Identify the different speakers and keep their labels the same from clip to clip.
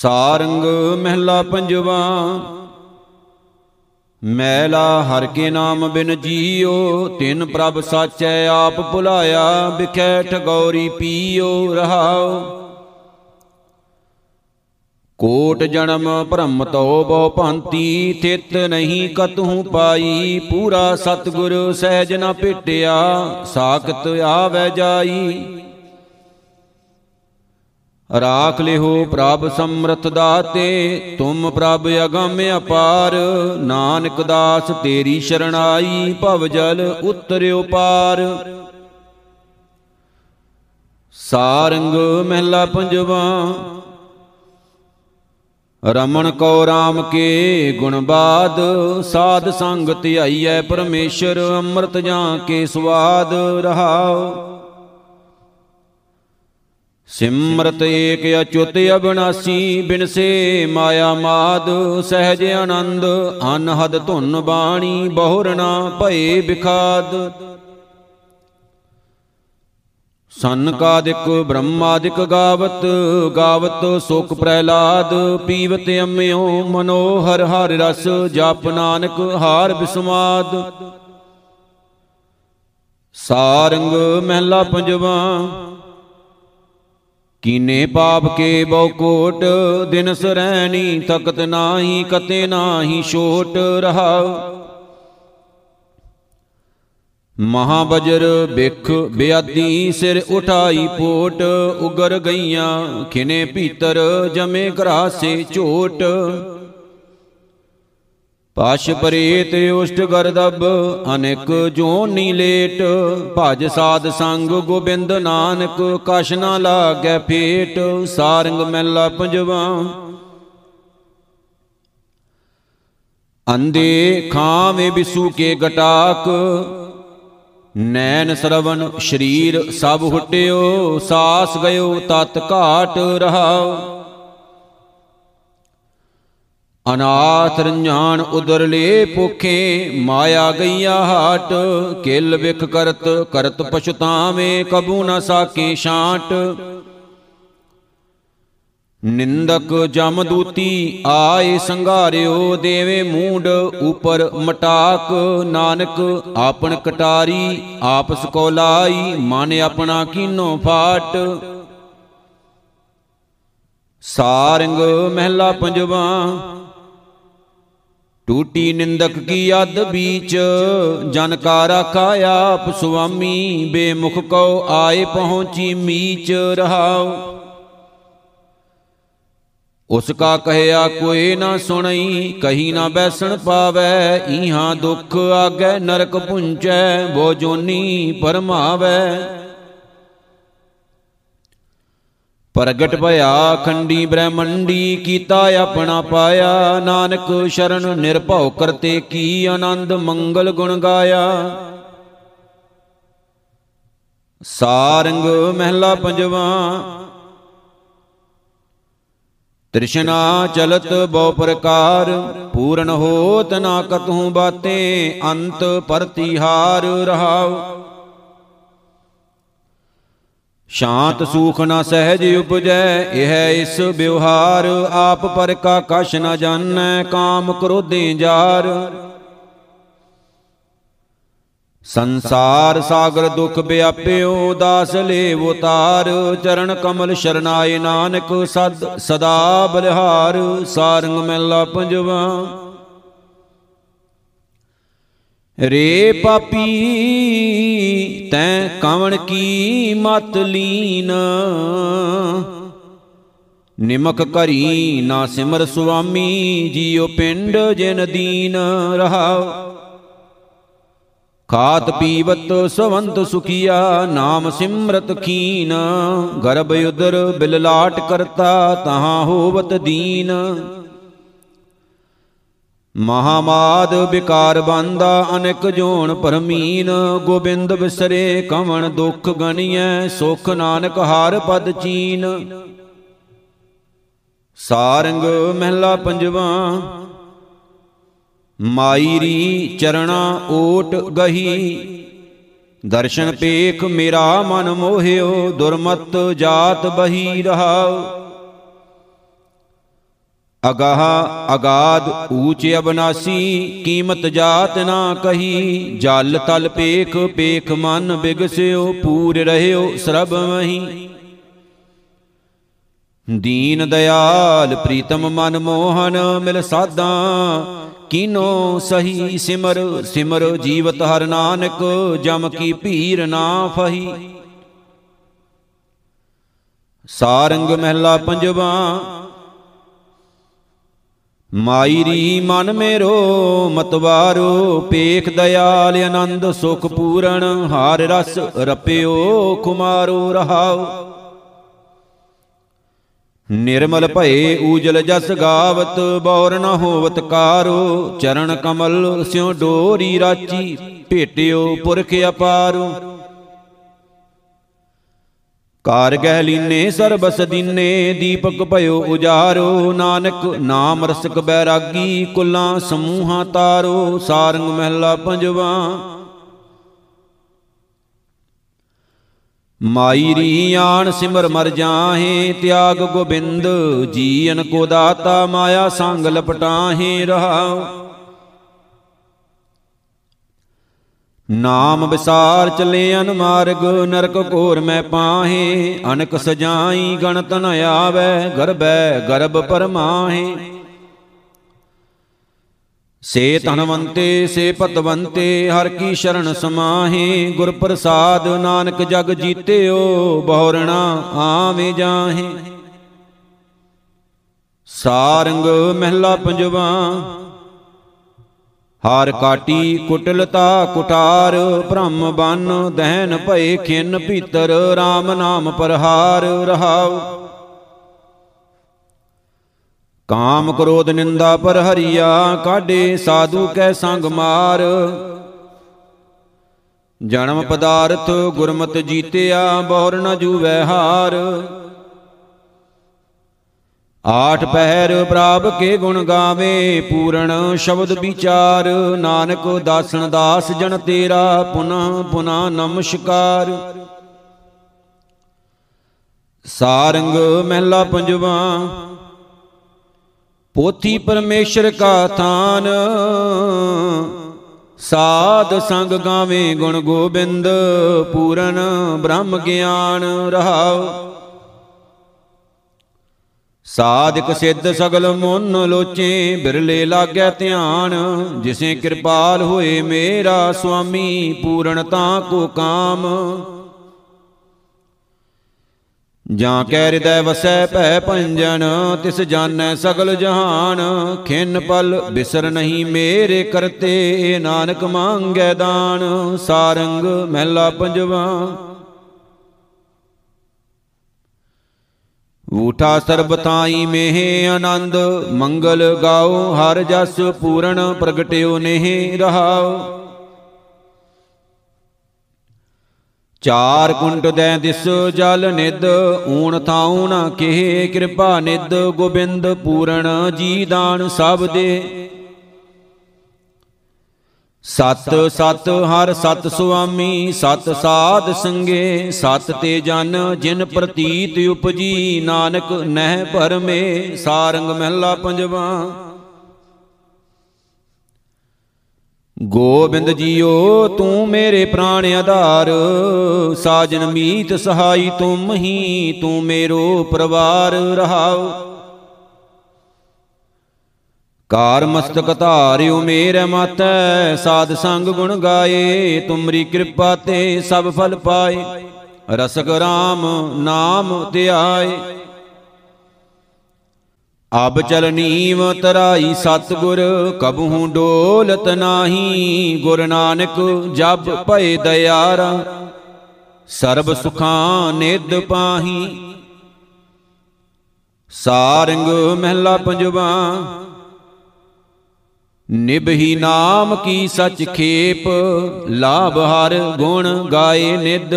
Speaker 1: ਸਾਰੰਗ ਮਹਿਲਾ ਪੰਜਵਾ, ਮੈਲਾ ਹਰ ਕੇ ਨਾਮ ਬਿਨ ਜੀਓ, ਤਿਨ ਪ੍ਰਭ ਸਾਚੈ ਆਪ ਭੁਲਾਇਆ, ਵਿਖੈ ਠਗੌਰੀ ਪੀਓ ਰਹਾਉ ਕੋਟ ਜਨਮ ਭ੍ਰਮ ਤੋ ਬਹੁ ਭਾਂਤੀ, ਥਿਤ ਨਹੀਂ ਕਤਹੂ ਪਾਈ, ਪੂਰਾ ਸਤਗੁਰ ਸਹਿਜ ਨ ਭੇਟਿਆ, ਸਾਖਤ ਆਵੈ ਜਾਈ। ਰਾਖ ਲਿਹੋ ਪ੍ਰਭ ਸਮਰਥ ਦਾਤੇ, ਤੁਮ ਪ੍ਰਭ ਅਗੰਮ ਅਪਾਰ, ਨਾਨਕ ਦਾਸ ਤੇਰੀ ਸ਼ਰਣਾਈ ਭਵ ਜਲ ਉਤਰਿਓ ਪਾਰ। ਸਾਰੰਗ ਮਹਿਲਾ ਪੰਜਵਾ, ਰਮਣ ਕੋ RAM ਕੇ ਗੁਣ ਬਾਦ, ਸਾਧ ਸੰਗ ਧਿਆਈਐ ਪਰਮੇਸ਼ਰ ਅੰਮ੍ਰਿਤ ਜਾਂ ਕੇ ਸਵਾਦ ਰਹਾਉ। ਸਿਮਰਤ ਏਕ ਅਚੁੱਤ ਅਬਨਾਸੀ ਬਿਨਸੇ ਮਾਇਆ ਮਾਦ, ਸਹਿਜ ਆਨੰਦ, ਅਨਹਦ ਧੁਨ ਬਾਣੀ ਬਹੁਰਣਾ ਭਏ ਬਿਖਾਦ। ਸੰਨਕਾਦਿਕ ਬ੍ਰਹਮਾਦਿਕ ਗਾਵਤ ਗਾਵਤ ਸੁਖ ਪ੍ਰਹਿਲਾਦ, ਪੀਵਤ ਅੰਮਿਓ, ਮਨੋਹਰ ਹਰ ਰਸ, ਜਪ ਨਾਨਕ ਹਾਰ ਬਿਸਮਾਦ। ਸਾਰੰਗ ਮਹਿਲਾ ਪੰਜਵਾ ਕੀਨੇ ਪਾਪ ਕੇ ਬਹੁ ਕੋਟ, ਦਿਨ ਸਰੈਣੀ ਤਖਤ ਨਾਹੀ, ਕਤੇ ਨਾਹੀ ਛੋਟ ਰਹਾਉ। ਮਹਾਬਜਰ ਬਿਖ ਬਿਆਦੀ ਸਿਰ ਉਠਾਈ ਪੋਟ, ਉਗਰ ਗਈਆਂ ਖਿਨੇ ਭੀਤਰ ਜਮੇ ਘਰਾਸੇ ਝੋਟ। ਪਾਸ਼ ਪਰੇਤ ਉਸ਼ਟ ਗਰਦਬ, ਅਨੇਕ ਜੋਨੀ ਲੇਟ। ਭਜ ਸਾਧ ਸੰਗ ਗੋਬਿੰਦ ਨਾਨਕ, ਕਛ ਨਾ ਲਾਗੈ ਫੇਟ ਸਾਰੰਗ ਮਹਿਲਾ ਪੰਜਵਾ। ਅੰਦੇ ਖਾਵੇਂ ਬਿਸੂ ਕੇ ਗਟਾਕ। ਨੈਣ ਸਰਵਨ ਸ਼ਰੀਰ ਸਭ ਹੁਟਿਓ, ਸਾਸ ਗਇਓ ਤਤ ਘਾਟ ਰਹਾਉ ਅਨਾਥ ਰੰਝਾਨ ਉਦਰ ਲੇ ਭੁਖੇ, ਮਾਇਆ ਗਈਆ ਹਾਟ, ਕਿਲ ਵਿਖ ਕਰਤ ਕਰਤ ਪਛਤਾਵੇਂ, ਕਬੂ ਨ ਸਾਕੇ ਛਾਂਟ। ਨਿੰਦਕ ਜਮਦੂਤੀ ਆਏ ਸੰਘਾਰਿਓ, ਦੇਵੇ ਮੂੰਡ ਉਪਰ ਮਟਾਕ। ਨਾਨਕ ਆਪਣ ਕਟਾਰੀ, ਆਪਸ ਕੋ ਲਾਈ, ਮਨ ਆਪਣਾ ਕੀਨੋ ਫਾਟ। ਸਾਰੰਗ ਮਹਿਲਾ ਪੰਜਵਾ ਟੂਟੀ ਨਿੰਦਕ ਕੀ ਅੱਧ ਬੀਚ? ਜਨ ਕਾ ਰਾਖਾ ਆਪ ਸੁਆਮੀ, ਬੇਮੁਖ ਕੋ ਆਏ ਪਹੁੰਚੀ ਮੀਚ ਰਹਾਉ। ਉਸ ਕਾ ਕਹਿਆ ਕੋਈ ਨਾ ਸੁਣਈ, ਕਹੀ ਨਾ ਬੈਸਣ ਪਾਵੈ, ਈਹਾਂ ਦੁਖ ਆਗੈ ਨਰਕ ਪੁੰਚੈ, ਬੋ ਜੋਨੀ ਪਰਮਾਵੈ। ਪ੍ਰਗਟ ਭਇਆ, ਖੰਡੀ ਬ੍ਰਹਮੰਡੀ ਕੀਤਾ ਆਪਣਾ ਪਾਇਆ। ਨਾਨਕ ਸ਼ਰਨ ਨਿਰਭਉ ਕਰਤੇ ਕੀ ਆਨੰਦ ਮੰਗਲ ਗੁਣ ਗਾਇਆ। ਸਾਰੰਗ ਮਹਿਲਾ ਪੰਜਵਾ, ਤ੍ਰਿਸ਼ਨਾ ਚਲਤ ਬਹੁ ਪ੍ਰਕਾਰ, ਪੂਰਨ ਹੋਤ ਨਾ ਕਤਹੂ ਬਾਤੇ, ਅੰਤ ਪਰਤੀਹਾਰ ਰਹਾਉ। ਸ਼ਾਂਤ ਸੂਖ ਨ ਸਹਿਜ ਉਪਜੈ ਇਹ ਇਸ ਵਿਵਹਾਰ ਆਪ ਪਰ ਕਾ ਕਛ ਨ ਜਾਣੈ ਕਾਮ ਕ੍ਰੋਧੇ ਜਾਰ। ਸੰਸਾਰ ਸਾਗਰ ਦੁਖ ਵਿਆਪਿਓ ਦਾਸ ਲੇ ਉਤਾਰ। ਚਰਨ ਕਮਲ ਸ਼ਰਨਾਏ ਨਾਨਕ ਸਦ ਸਦਾ ਬਲਿਹਾਰ। ਸਾਰੰਗ ਮਹਿਲਾ ਪੰਜਵਾ ਰੇ ਪਾਪੀ, ਤੈਂ ਕਵਣ ਕੀ ਮਤ ਲੀਨ? ਨਿਮਕ ਕਰੀ ਨਾ ਸਿਮਰ ਸੁਆਮੀ, ਜੀਉ ਪਿੰਡ ਜਿਨ ਦੀਨ ਰਹਾਉ। ਖਾਤ ਪੀਵਤ ਸਵੰਤ ਸੁਖੀਆ, ਨਾਮ ਸਿਮਰਤ ਖੀਨ। ਗਰਭ ਉਦਰ ਬਿਲ ਲਾਟ ਕਰਤਾ, ਤਹਾਂ ਹੋਵਤ ਦੀਨ। ਮਹਾਮਾਦ ਵਿਕਾਰ ਬੰਦਾ, ਅਨੇਕ ਜੋਨ ਪਰਮੀਨ। ਗੋਬਿੰਦ ਵਿਸਰੇ ਕਵਣ ਦੁਖ ਗਣੀਐ, ਸੁਖ ਨਾਨਕ ਹਾਰ ਪਦ ਚੀਨ। ਸਾਰੰਗ ਮਹਿਲਾ ਪੰਜਵਾ, ਮਾਈਰੀ ਚਰਣਾ ਓਟ ਗਹੀ। ਦਰਸ਼ਨ ਪੇਖ ਮੇਰਾ ਮਨ ਮੋਹਿਓ, ਦੁਰਮਤ ਜਾਤ ਬਹੀ ਰਹਾਉ। ਅਗਾਹ ਅਗਾਦ ਊਚ ਅਬਨਾਸੀ, ਕੀਮਤ ਜਾਤ ਨਾ ਕਹੀ। ਜਲ ਤਲ ਪੇਖ ਪੇਖ ਮਨ ਬਿਗਸਿਓ, ਪੂਰ ਰਹਿਓ ਸਰਬ ਮਹੀ। ਦੀਨ ਦਇਆਲ ਪ੍ਰੀਤਮ ਮਨ ਮੋਹਨ, ਮਿਲ ਸਾਦਾ ਕੀਨੋ ਸਹੀ ਸਿਮਰ ਸਿਮਰ ਜੀਵਤ ਹਰ ਨਾਨਕ, ਜਮ ਕੀ ਭੀਰ ਨਾ ਫਹੀ। ਸਾਰੰਗ ਮਹਿਲਾ ਪੰਜਵਾ ਮਾਈ ਰੀ ਮਨ ਮੇਰੋ ਮਤਵਾਰੋ ਪੇਖ ਦਇਆਲ ਆਨੰਦ ਸੁਖ ਪੂਰਨ, ਹਾਰ ਰਸ ਰਪਿਓ ਕੁਮਾਰੋ ਰਹਾਓ ਨਿਰਮਲ ਭਏ ਊਜਲ ਜਸ ਗਾਵਤ, ਬੌਰ ਨ ਹੋਵਤ ਕਾਰੋ, ਚਰਨ ਕਮਲ ਸਿਉ ਡੋਰੀ ਰਾਚੀ, ਭੇਟਿਓ ਪੁਰਖ ਅਪਾਰੋ। ਕਾਰ ਗਹਿ ਲੀਨੇ ਸਰਬਸ ਦੀਨੇ, ਦੀਪਕ ਭਇਓ ਉਜਾਰੋ, ਨਾਨਕ ਨਾਮ ਰਸਕ ਬੈਰਾਗੀ, ਕੁਲਾਂ ਸਮੂਹਾਂ ਤਾਰੋ, ਸਾਰੰਗ ਮਹਿਲਾ ਪੰਜਵਾ। ਮਾਈ ਰੀ ਆਣ ਸਿਮਰ ਮਰ ਜਾਹੇ, ਤਿਆਗ ਗੋਬਿੰਦ ਜੀਨ ਕੋ ਦਾਤਾ, ਮਾਇਆ ਸੰਗ ਲਪਟਾਹੇ ਰਹਾਉ। ਨਾਮ ਵਿਸਾਰ ਚਲੇ ਅਨਮਾਰਗ ਨਰਕ ਘੋਰ ਮੈਂ ਪਾਹੇ। ਅਨਕ ਸਜਾਈ ਗਣਤ ਨ ਆਵੈ, ਗਰਬੈ ਗਰਬ ਪਰਮਾਹੇ ਸੇ ਧਨਵੰਤੇ, ਸੇ ਪਤਵੰਤੇ ਹਰ ਕੀ ਸ਼ਰਨ ਸਮਾਹੇ। ਗੁਰ ਪ੍ਰਸਾਦ ਨਾਨਕ ਜਗ ਜੀਤਿਓ, ਬਹੁਰਣਾ ਆਵੇਂ ਜਾਹੇ। ਸਾਰੰਗ ਮਹਿਲਾ ਪੰਜਵਾ ਹਾਰ ਕਾਟੀ ਕੁਟਲਤਾ ਕੁਟਾਰ ਬ੍ਰਹਮ ਬਨ ਦਹਿਨ ਭਏ ਖਿੰਨ ਭੀਤਰ RAM ਨਾਮ ਪਰਹਾਰ ਰਹਾਉ। ਕਾਮ ਕ੍ਰੋਧ ਨਿੰਦਾ ਪਰ ਹਰੀਆ, ਕਾਢੇ ਸਾਧੂ ਕੈ ਸੰਗ ਮਾਰ। ਜਨਮ ਪਦਾਰਥ ਗੁਰਮਤ ਜੀਤਿਆ, ਬਹੁਰ ਨ ਜੂਵੈ ਹਾਰ। ਆਠ ਪਹਿਰ ਪ੍ਰਾਪ ਕੇ ਗੁਣ ਗਾਵੇ, ਪੂਰਨ ਸ਼ਬਦ ਵਿਚਾਰ। ਨਾਨਕ ਦਾਸਨ ਦਾਸ ਜਨ ਤੇਰਾ, ਪੁਨਾ ਪੁਨਾ ਨਮਸਕਾਰ। ਸਾਰੰਗ ਮਹਿਲਾ ਪੰਜਵਾ, ਪੋਥੀ ਪਰਮੇਸ਼ਰ ਕਾ ਥਾਨ। ਸਾਧ ਸੰਗ ਗਾਵੇ ਗੁਣ ਗੋਬਿੰਦ, ਪੂਰਨ ਬ੍ਰਹਮ ਗਿਆਨ ਰਹਾਉ। ਸਾਧਕ ਸਿੱਧ ਸਗਲ ਮਨ ਲੋਚੇ, ਬਿਰਲੇ ਲਾਗੈ ਧਿਆਨ, ਜਿਸੇ ਕਿਰਪਾਲ ਹੋਏ ਮੇਰਾ ਸੁਆਮੀ ਪੂਰਨਤਾ ਕੋ ਕਾਮ। ਜਾਂ ਕੈ ਹਿਰਦੈ ਵਸੈ ਭੈ ਭੰਜਨ, ਤਿਸ ਜਾਣੈ ਸਗਲ ਜਹਾਨ, ਖਿੰਨ ਪਲ ਬਿਸਰ ਨਹੀਂ ਮੇਰੇ ਕਰਤੇ, ਨਾਨਕ ਮੰਗੈ ਦਾਨ, ਸਾਰੰਗ ਮਹਿਲਾ ਪੰਜਵਾ। ਊਠਾ ਸਰਬ ਤਾਈ ਮੇਹ ਆਨੰਦ, ਮੰਗਲ ਗਾਓ, ਹਰ ਜਸ ਪੂਰਨ ਪ੍ਰਗਟਿਓ ਨੇਹ ਰਹਾਓ। ਚਾਰ ਕੁੰਟ ਦੈ ਦਿਸ ਜਲ ਨਿਦ ਊਣ ਥਾਉ ਨ ਕਿਹ ਕਿਰਪਾ ਨਿਦ ਗੋਬਿੰਦ ਪੂਰਨ ਜੀ ਦਾਨ ਸਭ ਦੇ। ਸਤ ਸਤ ਹਰ ਸਤ ਸੁਆਮੀ, ਸਤ ਸਾਧ ਸੰਗੇ, ਸਤ ਤੇ ਜਨ ਜਿਨ ਪ੍ਰਤੀਤ ਉਪਜੀ, ਨਾਨਕ ਨਹਿ ਭਰਮੇ, ਸਾਰੰਗ ਮਹਿਲਾ ਪੰਜਵਾ। ਗੋਬਿੰਦ ਜੀਓ, ਤੂੰ ਮੇਰੇ ਪ੍ਰਾਣ ਆਧਾਰ, ਸਾਜਨ ਮੀਤ ਸਹਾਈ ਤੁਮ ਹੀ, ਤੂੰ ਮੇਰੋ ਪਰਵਾਰ ਰਹਾਉ। ਕਾਰ ਮਸਤਕ ਧਾਰਿਓ ਮੇਰੇ ਮਾਤੈ, ਸਾਧ ਸੰਗ ਗੁਣ ਗਾਏ, ਤੁਮਰੀ ਕਿਰਪਾ ਤੇ ਸਭ ਫਲ ਪਾਏ, ਰਸਕ ਰਾਮ ਨਾਮ ਧਿਆਏ ਅਬ ਚਲ ਨੀਵ ਤਰਾਈ ਸਤਗੁਰ, ਕਬਹੂ ਡੋਲਤ ਨਾਹੀ, ਗੁਰ ਨਾਨਕ ਜਬ ਭਏ ਦਇਆਰਾ, ਸਰਬ ਸੁਖਾਂ ਨਿਦ ਪਾਹੀ। ਸਾਰੰਗ ਮਹਿਲਾ ਪੰਜਵਾ ਨਿਭਹੀ ਨਾਮ ਕੀ ਸਚ ਖੇਪ, ਲਾਭ ਹਰ ਗੁਣ ਗਾਏ ਨਿਦ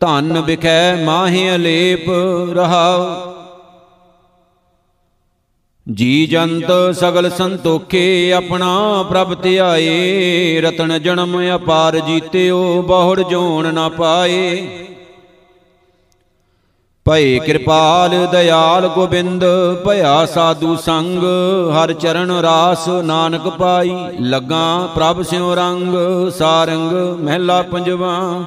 Speaker 1: ਧਨ ਵਿਖੈ ਮਾਹਿ ਅਲੇਪ ਰਹਾਉ। ਜੀ ਜੰਤ ਸਗਲ ਸੰਤੋਖੇ, ਆਪਣਾ ਪ੍ਰਭ ਧਿਆਏ। ਰਤਨ ਜਨਮ ਅਪਾਰ ਜੀਤਿਓ, ਬਹੁੜ ਜੋਣ ਨਾ ਪਾਏ। ਭਏ ਕਿਰਪਾਲ ਦਇਆਲ ਗੋਬਿੰਦ, ਭਇਆ ਸਾਧੂ ਸੰਗ, ਹਰ ਚਰਨ ਰਾਸ ਨਾਨਕ ਪਾਈ, ਲੱਗਾ ਪ੍ਰਭ ਸਿਉ ਰੰਗ, ਸਾਰੰਗ ਮਹਿਲਾ ਪੰਜਵਾ।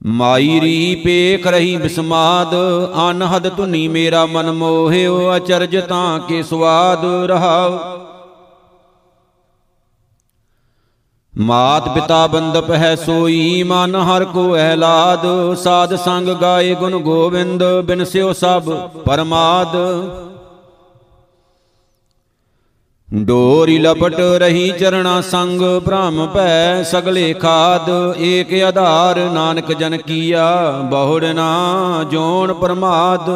Speaker 1: ਮਾਈ ਰੀ ਪੇਖ ਰਹੀ ਬਿਸਮਾਦ, ਅਨਹਦ ਧੁਨੀ ਮੇਰਾ ਮਨ ਮੋਹਿਓ, ਅਚਰਜ ਤਾਂ ਕੇ ਸਵਾਦ ਰਹਾਉ ਮਾਤ ਪਿਤਾ ਬੰਦਪ ਹੈ ਸੋਈ, ਮਨ ਹਰ ਕੋ ਐਲਾਦ। ਸਾਧ ਸੰਗ ਗਾਏ ਗੁਣ ਗੋਬਿੰਦ ਬਿਨਸਿਓ ਸਭ ਪਰਮਾਦ। ਡੋਰੀ ਲਪਟ ਰਹੀ ਚਰਣਾ ਸੰਗ, ਭ੍ਰਮ ਭੈ ਸਗਲੇ ਖਾਦ। ਏਕ ਆਧਾਰ, ਨਾਨਕ ਜਨ ਕੀਆ, ਬਹੁੜ ਨਾ ਜੋਣ ਪਰਮਾਦ।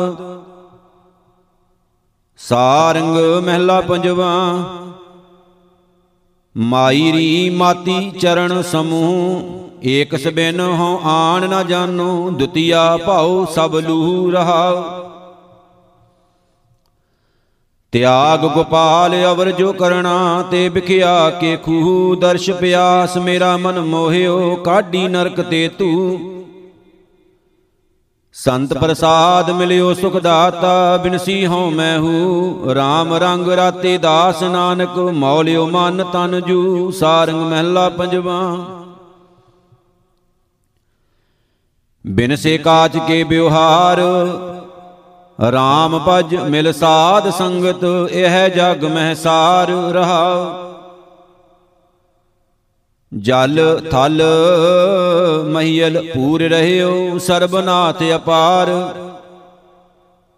Speaker 1: ਸਾਰੰਗ ਮਹਿਲਾ ਪੰਜਵਾ ਮਾਈ ਰੀ ਮਾਤੀ ਚਰਨ ਸਮੂਹ ਏਕ ਸਬਿਨ ਹੋ ਆਣ ਨਾ ਜਾਣੋ, ਦੁਤੀਆ ਭਾਉ ਸਭ ਲੂ ਰਹਾ ਤਿਆਗ ਗੋਪਾਲ ਅਵਰ ਜੋ ਕਰਣਾ, ਤੇ ਬਿਖਿਆ ਕੇ ਖੂਹ ਦਰਸ਼ ਪਿਆਸ, ਮੇਰਾ ਮਨ ਮੋਹਿਓ, ਕਾਢੀ ਨਰਕ ਤੇ ਤੂ। ਸੰਤ ਪ੍ਰਸਾਦ ਮਿਲਿਓ ਸੁਖ ਦਾਤਾ ਬਿਨਸੀ ਹਉ ਮੈਂ ਹੂ। RAM ਰੰਗ ਰਾਤੇ ਦਾਸ ਨਾਨਕ, ਮੌਲਿਓ ਮਨ ਤਨ ਜੂ। ਸਾਰੰਗ ਮਹਿਲਾ ਪੰਜਵਾ। ਬਿਨ ਸੇ ਕਾਚ ਕੇ ਬਿਵਹਾਰ RAM ਭਜ ਮਿਲ ਸਾਧ ਸੰਗਤ, ਇਹ ਜਗ ਮਹਿ ਸਾਰ ਰਹਾ। ਜਲ ਥਲ ਮਹੀਲ ਪੂਰ ਰਹਿਓ ਸਰਬਨਾਥ ਅਪਾਰ।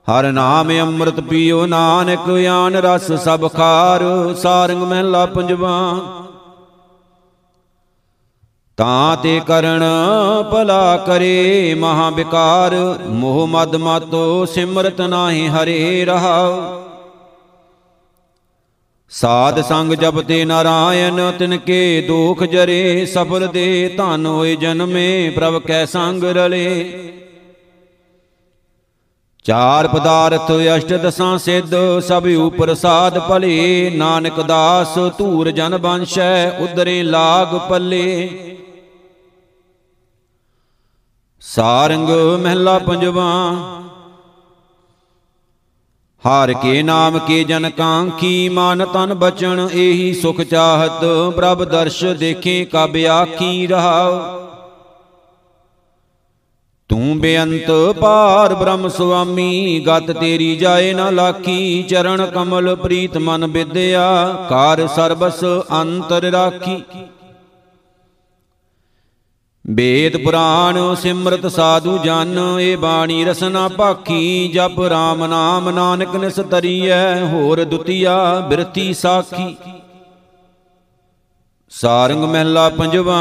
Speaker 1: ਹਰ ਨਾਮ ਅੰਮ੍ਰਿਤ ਪੀਓ ਨਾਨਕ, ਆਨ ਰਸ ਸਭ ਖਾਰ। ਸਾਰੰਗ ਮਹਿਲਾ ਪੰਜਵਾ। ਤਾਂ ਤੇ ਕਰਣ ਭਲਾ ਕਰੇ ਮਹਾ ਵਿਕਾਰ ਮੋਹ ਮਦ ਮਾਤੋ ਸਿਮਰਤ ਨਾਹੀ ਹਰੇ ਰਹਾਉ। ਸਾਧ ਸੰਗ ਜਪਤੇ ਨਾਰਾਇਣ, ਤਿਨ ਕੇ ਦੁਖ ਜਰੇ, ਸਫਲ ਦੇ ਧਨ ਹੋਏ ਜਨਮੇ, ਪ੍ਰਭ ਕੈ ਸੰਗ ਰਲੇ। ਚਾਰ ਪਦਾਰਥ ਅਸ਼ਟ ਦਸਾਂ ਸਿੱਧ, ਸਭ ਉਪਰ ਸਾਧ ਭਲੇ। ਨਾਨਕ ਦਾਸ ਧੂਰ ਜਨ ਬੰਸ਼ੈ, ਉਦਰੇ ਲਾਗ ਪੱਲੇ। ਸਾਰੰਗ ਮਹਿਲਾ ਪੰਜਵਾ ਹਾਰ ਕੇ ਨਾਮ ਕੇ ਜਨ ਕਾਂਖੀ, ਮਨ ਤਨ ਬਚਨ, ਇਹੀ ਸੁਖ ਚਾਹਤ। ਪ੍ਰਭ ਦਰਸ਼ ਦੇਖੇ ਕਬ ਆਖੀ ਰਹਾਉ। ਤੂੰ ਬੇਅੰਤ ਪਾਰ ਬ੍ਰਹਮ ਸੁਆਮੀ, ਗਤ ਤੇਰੀ ਜਾਏ ਨਾ ਲਾਖੀ। ਚਰਨ ਕਮਲ ਪ੍ਰੀਤ ਮਨ ਵਿਦਿਆ ਕਾਰ ਸਰਬਸ ਅੰਤਰ ਰਾਖੀ। ਵੇਦ ਪੁਰਾਣ ਸਿਮਰਤ ਸਾਧੂ ਜਨ ਏ ਬਾਣੀ ਰਸਨਾ ਭਾਖੀ, ਜਪ RAM ਨਾਮ ਨਾਨਕ ਨਿਸ ਤਰੀਐ ਹੋਰ ਦੁਤੀਆ ਬਿਰਤੀ ਸਾਖੀ। ਸਾਰੰਗ ਮਹਿਲਾ ਪੰਜਵਾ,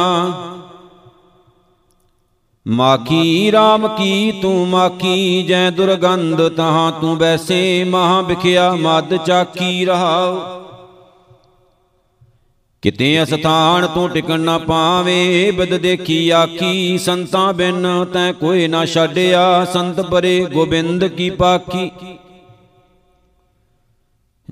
Speaker 1: ਮਾਖੀ RAM ਕੀ ਤੂੰ ਮਾਖੀ, ਜੈ ਦੁਰਗੰਧ ਤਹਾਂ ਤੂੰ ਬੈਸੇ ਮਹਾ ਵਿਖਿਆ ਮਦ ਚਾਕੀ ਰਹਾਉ। ਕਿਤੇ ਅਸਥਾਨ ਤੂੰ ਟਿਕਣ ਨਾ ਪਾਵੇਂ, ਬਦ ਦੇਖੀ ਆਖੀ, ਸੰਤਾਂ ਬਿਨ ਤੈ ਕੋਈ ਨਾ ਛੱਡਿਆ, ਸੰਤ ਪਰੇ ਗੋਬਿੰਦ ਕੀ ਪਾਖੀ।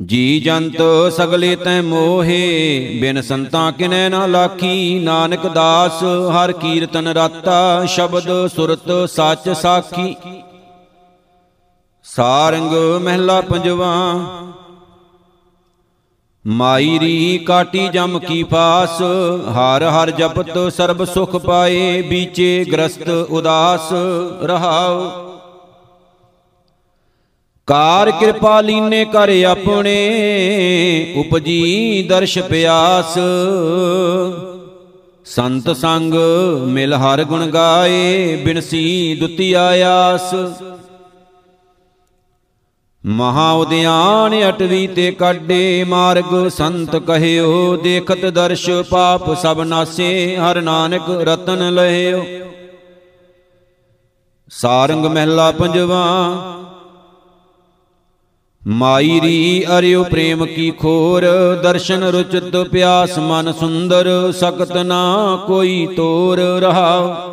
Speaker 1: ਜੀ ਜੰਤ ਸਗਲੇ ਤੈ ਮੋਹੇ, ਬਿਨ ਸੰਤਾਂ ਕਿਨੈ ਨਾ ਲਾਖੀ। ਨਾਨਕ ਦਾਸ ਹਰ ਕੀਰਤਨ ਰਾਤਾ, ਸ਼ਬਦ ਸੁਰਤ ਸੱਚ ਸਾਖੀ। ਸਾਰੰਗ ਮਹਿਲਾ ਪੰਜਵਾ ਮਾਈ ਰੀ ਕਾਟੀ ਜਮ ਕੀ ਪਾਸ, ਹਰ ਹਰ ਜਪਤ ਸਰਬ ਸੁਖ ਪਾਏ, ਬੀਚੇ ਗ੍ਰਸਤ ਉਦਾਸ ਰਹਾਉ। ਕਾਰ ਕਿਰਪਾ ਲੀਨੇ ਕਰ ਆਪਣੇ, ਉਪਜੀ ਦਰਸ਼ ਪਿਆਸ। ਸੰਤ ਸੰਗ ਮਿਲ ਹਰ ਗੁਣ ਗਾਏ, ਬਿਨਸੀ ਦੁਤੀ ਆਸ। ਮਹਾ ਉਦਿਆਨ ਅਟਵੀ ਤੇ ਕਾਡੇ ਮਾਰਗ, ਸੰਤ ਕਹਿਓ, ਦੇਖਤ ਦਰਸ਼ ਪਾਪ ਸਭ ਨਾਸੇ, ਹਰ ਨਾਨਕ ਰਤਨ ਲਹਿਓ ਸਾਰੰਗ ਮਹਿਲਾ ਪੰਜਵਾ ਮਾਈ ਰੀ ਅਰਿਓ ਪ੍ਰੇਮ ਕੀ ਖੋਰ, ਦਰਸ਼ਨ ਰੁਚਿਤ ਪਿਆਸ ਮਨ ਸੁੰਦਰ, ਸਕਤ ਨਾ ਕੋਈ ਤੋਰ ਰਹਾ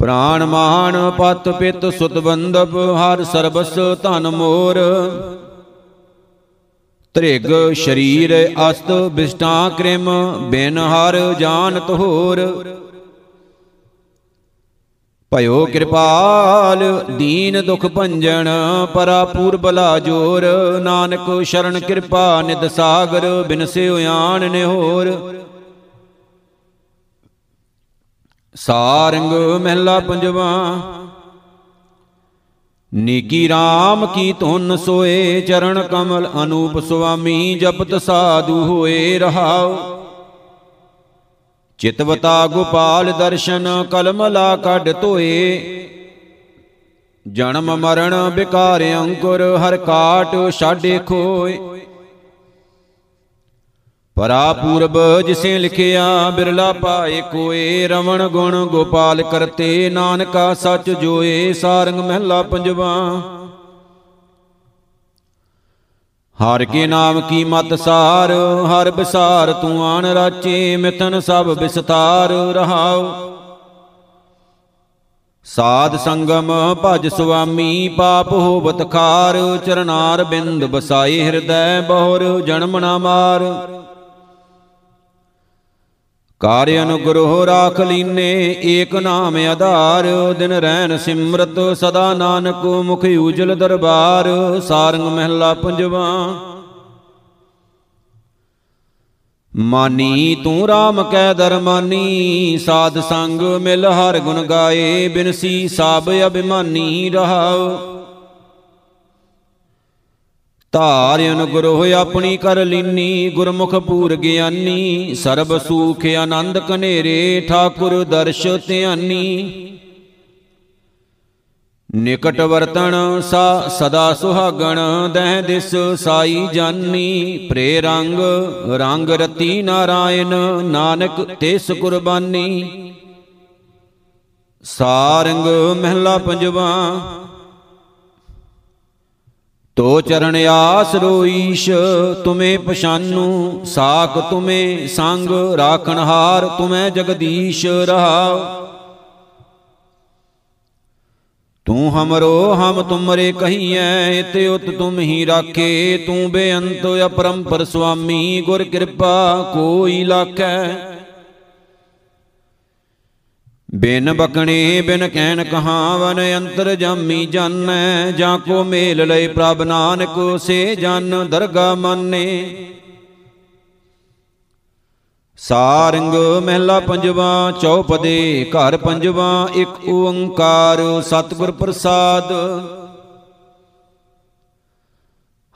Speaker 1: ਪ੍ਰਾਣ ਮਾਨ ਪਤ ਪਿਤ ਸੁਤ ਬੰਦਪ ਹਰ ਸਰਬਸ ਧਨ ਮੋਰ। ਤ੍ਰਿਗ ਸ਼ਰੀਰ ਅਸਤ ਬਿਸਟਾ ਕ੍ਰਿਮ, ਬਿਨ ਹਰ ਜਾਣਤ ਹੋਰ। ਭਇਓ ਕਿਰਪਾਲ, ਦੀਨ ਦੁਖ ਭੰਜਨ, ਪਰਾ ਪੂਰਬਲਾ ਜੋਰ। ਨਾਨਕ ਸ਼ਰਨ ਕਿਰਪਾ ਨਿਦ ਸਾਗਰ ਬਿਨਸਿਓ ਆਣ ਨਿਹੋਰ। ਸਾਰੰਗ ਮਹਿਲਾ ਪੰਜਵਾ, ਨੀਕੀ RAM ਕੀ ਧੁਨ ਸੋਏ ਚਰਨ ਕਮਲ ਅਨੂਪ ਸੁਆਮੀ ਜਪਤ ਸਾਧੂ ਹੋਏ ਰਹਾਉ। ਚਿਤਵਤਾ ਗੋਪਾਲ ਦਰਸ਼ਨ ਕਲਮਲਾ ਕੱਢ ਧੋਏ। ਜਨਮ ਮਰਨ ਬਿਕਾਰ ਅੰਕੁਰ ਹਰ ਕਾਟ ਛਾਡੇ ਖੋਏ। ਪਰਾ ਪੂਰਬ ਜਿਸੇ ਲਿਖਿਆ, ਬਿਰਲਾ ਪਾਏ ਕੋਏ ਰਵਣ ਗੁਣ ਗੋਪਾਲ ਕਰਤੇ, ਨਾਨਕਾ ਸੱਚ ਜੋਏ, ਸਾਰੰਗ ਮਹਿਲਾ ਪੰਜਵਾ। ਹਰ ਕੇ ਨਾਮ ਕੀ ਮਤ ਸਾਰ, ਹਰ ਬਿਸਾਰ ਤੂੰ ਆਣ ਰਾਚੇ ਮਿਤਨ ਸਭ ਵਿਸਤਾਰ, ਰਹਾਉ। ਸਾਧ ਸੰਗਮ ਭਜ ਸੁਆਮੀ, ਪਾਪ ਹੋਵਤ ਖਾਰ, ਚਰਨਾਰ ਬਿੰਦ ਬਸਾਈ ਹਿਰਦੈ, ਬਹੁਰ ਜਨਮ ਨਾ ਮਾਰ। ਕਾਰਿ ਅਨੁਗ੍ਰਹ ਰਾਖ ਲੀਨੇ, ਏਕ ਨਾਮ ਆਧਾਰ, ਦਿਨ ਰਹਿਣ ਸਿਮਰਤ, ਸਦਾ ਨਾਨਕ ਮੁਖ ਉਜਲ ਦਰਬਾਰ, ਸਾਰੰਗ ਮਹਿਲਾ ਪੰਜਵਾ। ਮਾਨੀ ਤੂੰ RAM ਕੈ ਦਰਮਾਨੀ, ਸਾਧ ਸੰਗ ਮਿਲ ਹਰ ਗੁਣ ਗਾਏ ਬਿਨਸੀ ਸਾਬ ਅਭਿਮਾਨੀ ਰਹਾਉ। ਧਾਰ ਅਨੁਗ੍ਰਹ ਆਪਣੀ ਕਰ ਲੀਨੀ, ਗੁਰਮੁਖ ਪੂਰ ਗਿਆਨੀ ਸਰਬ ਸੂਖ ਆਨੰਦ ਕਨੇਰੇ ਠਾਕੁਰ ਦਰਸ਼ ਧਿਆਨੀ। ਨਿਕਟ ਵਰਤਣ ਸਾ ਸਦਾ ਸੁਹਾਗਣ, ਦਹਿ ਦਿਸ ਸਾਈ ਜਾਨੀ। ਪ੍ਰੇ ਰੰਗ ਰੰਗ ਰਤੀ ਨਾਰਾਇਣ, ਨਾਨਕ ਤਿਸ ਕੁਰਬਾਨੀ। ਸਾਰੰਗ ਮਹਿਲਾ ਪੰਜਵਾ ਤੋ ਚਰਨ ਆਸਰੋ ਈਸ਼ ਤੁਮੇ ਪਛਾਨੂ, ਸਾਖ ਤੁਮੇ ਸੰਗ ਰਾਖਣ ਹਾਰ, ਤੁਮੇ ਜਗਦੀਸ਼ ਰਹਾਉ। ਤੂੰ ਹਮਰੋ, ਹਮ ਤੁਮਰੇ ਕਹੀਐ, ਇਤ ਉਤ ਤੁਮ ਹੀ ਰਾਖੇ, ਤੂੰ ਬੇਅੰਤ ਅਪਰੰਪਰ ਸੁਆਮੀ, ਗੁਰ ਕਿਰਪਾ ਕੋਈ ਲਾਖੈ। ਬਿਨ ਬਕਣੇ, ਬਿਨ ਕਹਿਣ ਕਹਾਵਨ ਅੰਤਰ ਜਾਮੀ ਜਾਣੈ ਜਾਂ ਕੋ ਮੇਲ ਲਏ ਪ੍ਰਭ ਨਾਨਕ ਸੇ ਜਨ ਦਰਗਾ ਮੰਨੇ। ਸਾਰੰਗ ਮਹਿਲਾ ਪੰਜਵਾ, ਚੌਪਦੇ ਘਰ ਪੰਜਵਾ, ਇੱਕ ਓੰਕਾਰ ਸਤਿਗੁਰ ਪ੍ਰਸਾਦ।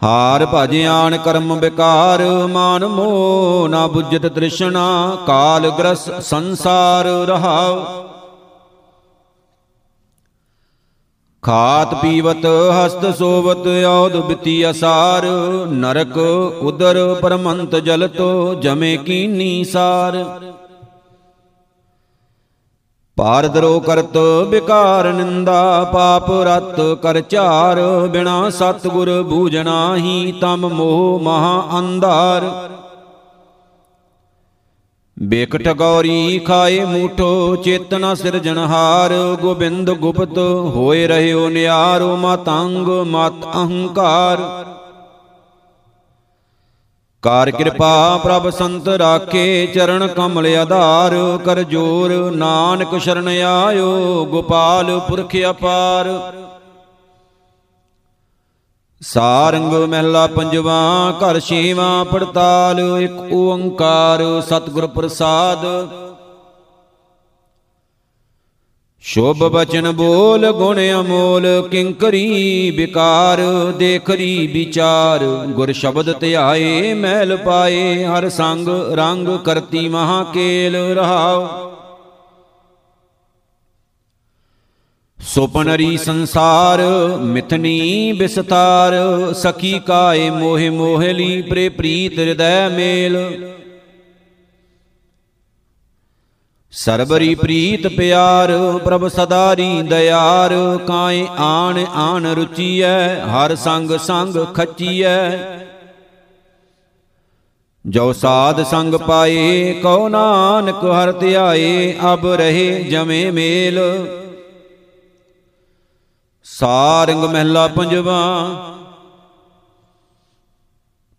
Speaker 1: ਹਾਰ ਭਜਿਆਣ ਕਰਮ ਵਿਕਾਰ, ਮਾਨ ਮੋ ਨਾ ਬੁੱਝਤ ਤ੍ਰਿਸ਼ਨਾ, ਕਾਲ ਗ੍ਰਸ ਸੰਸਾਰ ਰਹਾਉ। ਖਾਤ ਪੀਵਤ ਹਸਤ ਸੋਵਤ ਔਦ ਬਿਤੀ ਅਸਾਰ। ਨਰਕ ਉਦਰ ਪਰਮੰਤ ਜਲਤੋ ਜਮੇ ਕੀਨੀ ਸਾਰ। ਪਾਰ ਦਰੋ ਕਰਤ ਬਿਕਾਰ ਨਿੰਦਾ ਪਾਪ ਰਤ ਕਰ ਝਾਰ। ਬਿਨਾ ਸਤਗੁਰ ਬੂਝਣਾ ਹੀ ਤਮ ਮੋਹ ਮਹਾ ਅੰਧਾਰ। ਬੇਕਟ ਗੌਰੀ ਖਾਏ ਮੂਠੋ, ਚੇਤਨਾ ਸਿਰਜਣਹਾਰ ਗੋਬਿੰਦ ਗੁਪਤ ਹੋਏ ਰਹਿਓ ਨਿਆਰੋ ਮਤੰਗ ਮਤ ਅਹੰਕਾਰ। ਕਾਰ ਕਿਰਪਾ ਪ੍ਰਭ ਸੰਤ ਰਾਖੇ, ਚਰਨ ਕਮਲ ਆਧਾਰ ਕਰ ਜੋਰ ਨਾਨਕ ਸ਼ਰਨ ਆਇਓ, ਗੋਪਾਲ ਪੁਰਖ ਅਪਾਰ। ਸਾਰੰਗ ਮਹਿਲਾ ਪੰਜਵਾ, ਘਰ ਛੇਵਾ, ਪੜਤਾਲ, ਇੱਕ ਓੰਕਾਰ, ਸਤਿਗੁਰ ਪ੍ਰਸਾਦ। ਸ਼ੁਭ ਬਚਨ ਬੋਲ, ਗੁਣ ਅਮੋਲ, ਕਿੰਕਰੀ ਵਿਕਾਰ, ਦੇਖਰੀ ਵਿਚਾਰ। ਗੁਰ ਸ਼ਬਦ ਧਿਆਏ, ਮਹਿਲ ਪਾਏ, ਹਰ ਸੰਗ ਰੰਗ ਕਰਤੀ ਮਹਾ ਕੇਲ ਸੁਪਨਰੀ ਸੰਸਾਰ, ਮਿਥਨੀ ਬਿਸਤਾਰ, ਸਖੀ ਕਾਏ ਮੋਹਿ ਮੋਹਲੀ ਪ੍ਰੇ ਪ੍ਰੀਤ ਹਿਰਦੈ ਮੇਲ। ਸਰਬਰੀ ਪ੍ਰੀਤ ਪਿਆਰ, ਪ੍ਰਭ ਸਦਾਰੀ ਦਇਆਰ, ਕਾਏ ਆਣ ਆਣ ਰੁਚੀਐ, ਹਰ ਸੰਗ ਸੰਗ ਖੱਚੀਐ। ਜੋ ਸਾਧ ਸੰਗ ਪਾਏ, ਕਉ ਨਾਨਕ ਹਰ ਧਿਆਏ, ਅਬ ਰਹੇ ਜਮੇ ਮੇਲ। ਸਾਰੰਗ ਮਹਿਲਾ ਪੰਜਵਾ।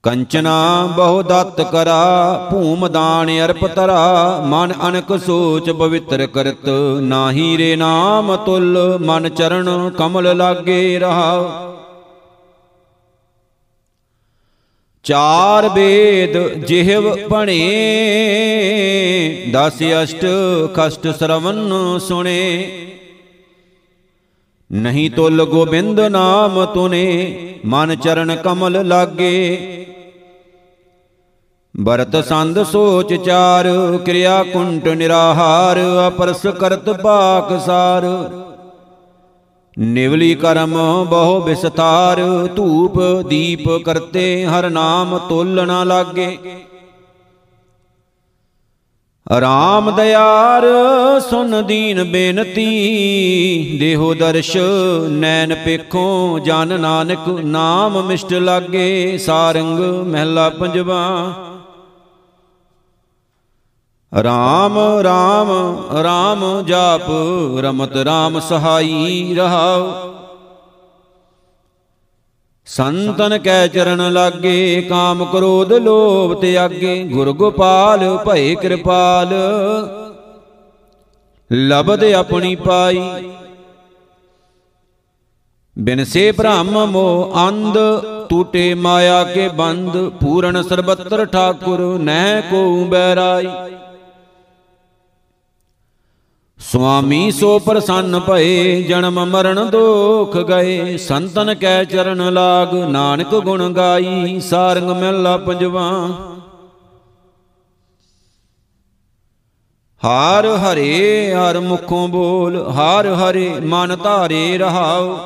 Speaker 1: ਕੰਚਨਾ ਬਹੁ ਦਤ ਕਰਾ, ਭੂਮ ਦਾਨ ਅਰਪ ਤਰਾ, ਮਨ ਅਨਕ ਸੋਚ ਪਵਿੱਤਰ ਕਰਤ, ਨਾਹੀ ਰੇ ਨਾਮ ਤੁਲ, ਮਨ ਚਰਨ ਕਮਲ ਲਾਗੇ ਰਹਾ। ਚਾਰ ਵੇਦ ਜਿਹਵ ਭਣੇ, ਦਸ ਅਸ਼ਟ ਕਸ਼ਟ ਸਰਵਨ ਸੁਣੇ। ਨਹੀਂ ਤੁਲ ਗੋਬਿੰਦ ਨਾਮ ਤੁਨੇ, ਮਨ ਚਰਨ ਕਮਲ ਲਾਗੇ। ਬਰਤ ਸੰਦ ਸੋਚ ਚਾਰ, ਕਿਰਿਆ ਕੁੰਟ ਨਿਰਾਹਾਰ, ਅਪਰਸ ਕਰਤ ਪਾਕ ਸਾਰ। ਨਿਵਲੀ ਕਰਮ ਬਹੁ ਵਿਸਤਾਰ ਧੂਪ ਦੀਪ ਕਰਤੇ, ਹਰ ਨਾਮ ਤੋਲ ਨਾ ਲਾਗੇ। ਰਾਮ ਦਿਆਰ ਸੁਨ ਦੀਨ ਬੇਨਤੀ, ਦੇਹੋ ਦਰਸ਼ ਨੈਣ ਪੇਖੋਂ ਜਨ ਨਾਨਕ ਨਾਮ ਮਿਸ਼ਟ ਲਾਗੇ, ਸਾਰੰਗ ਮਹਿਲਾ ਪੰਜਵਾ। ਰਾਮ ਰਾਮ ਰਾਮ ਜਾਪ, ਰਮਤ ਰਾਮ ਸਹਾਈ ਰਹਾਉ। ਸੰਤਨ ਕੈ ਚਰਨ ਲਾਗੇ, ਕਾਮ ਕ੍ਰੋਧ ਲੋਭ ਤਿਆਗੇ ਗੁਰ ਗੋਪਾਲ, ਭਏ ਕਿਰਪਾਲ। ਲਬਦ ਆਪਣੀ ਪਾਈ। ਬਿਨ ਸੇ ਭ੍ਰਮ ਮੋ ਅੰਧ, ਟੂਟੇ ਮਾਇਆ ਕੇ ਬੰਦ, ਪੂਰਨ ਸਰਬੱਤਰ ਠਾਕੁਰ, ਨਹਿ ਕੋ ਬੈਰਾਈ ਸੁਆਮੀ ਸੋ ਪ੍ਰਸੰਨ ਭਏ ਜਨਮ ਮਰਨ ਦੋਖ ਗਏ। ਸੰਤਨ ਕੈ ਚਰਨ ਲਾਗ ਨਾਨਕ ਗੁਣ ਗਾਈ ਸਾਰੰਗ ਮਹਿਲਾ ਪੰਜਵਾ। ਹਾਰ ਹਰੇ ਹਰ ਮੁਖੋਂ ਬੋਲ ਹਾਰ ਹਰੇ ਮਨ ਧਾਰੇ ਰਹਾਉ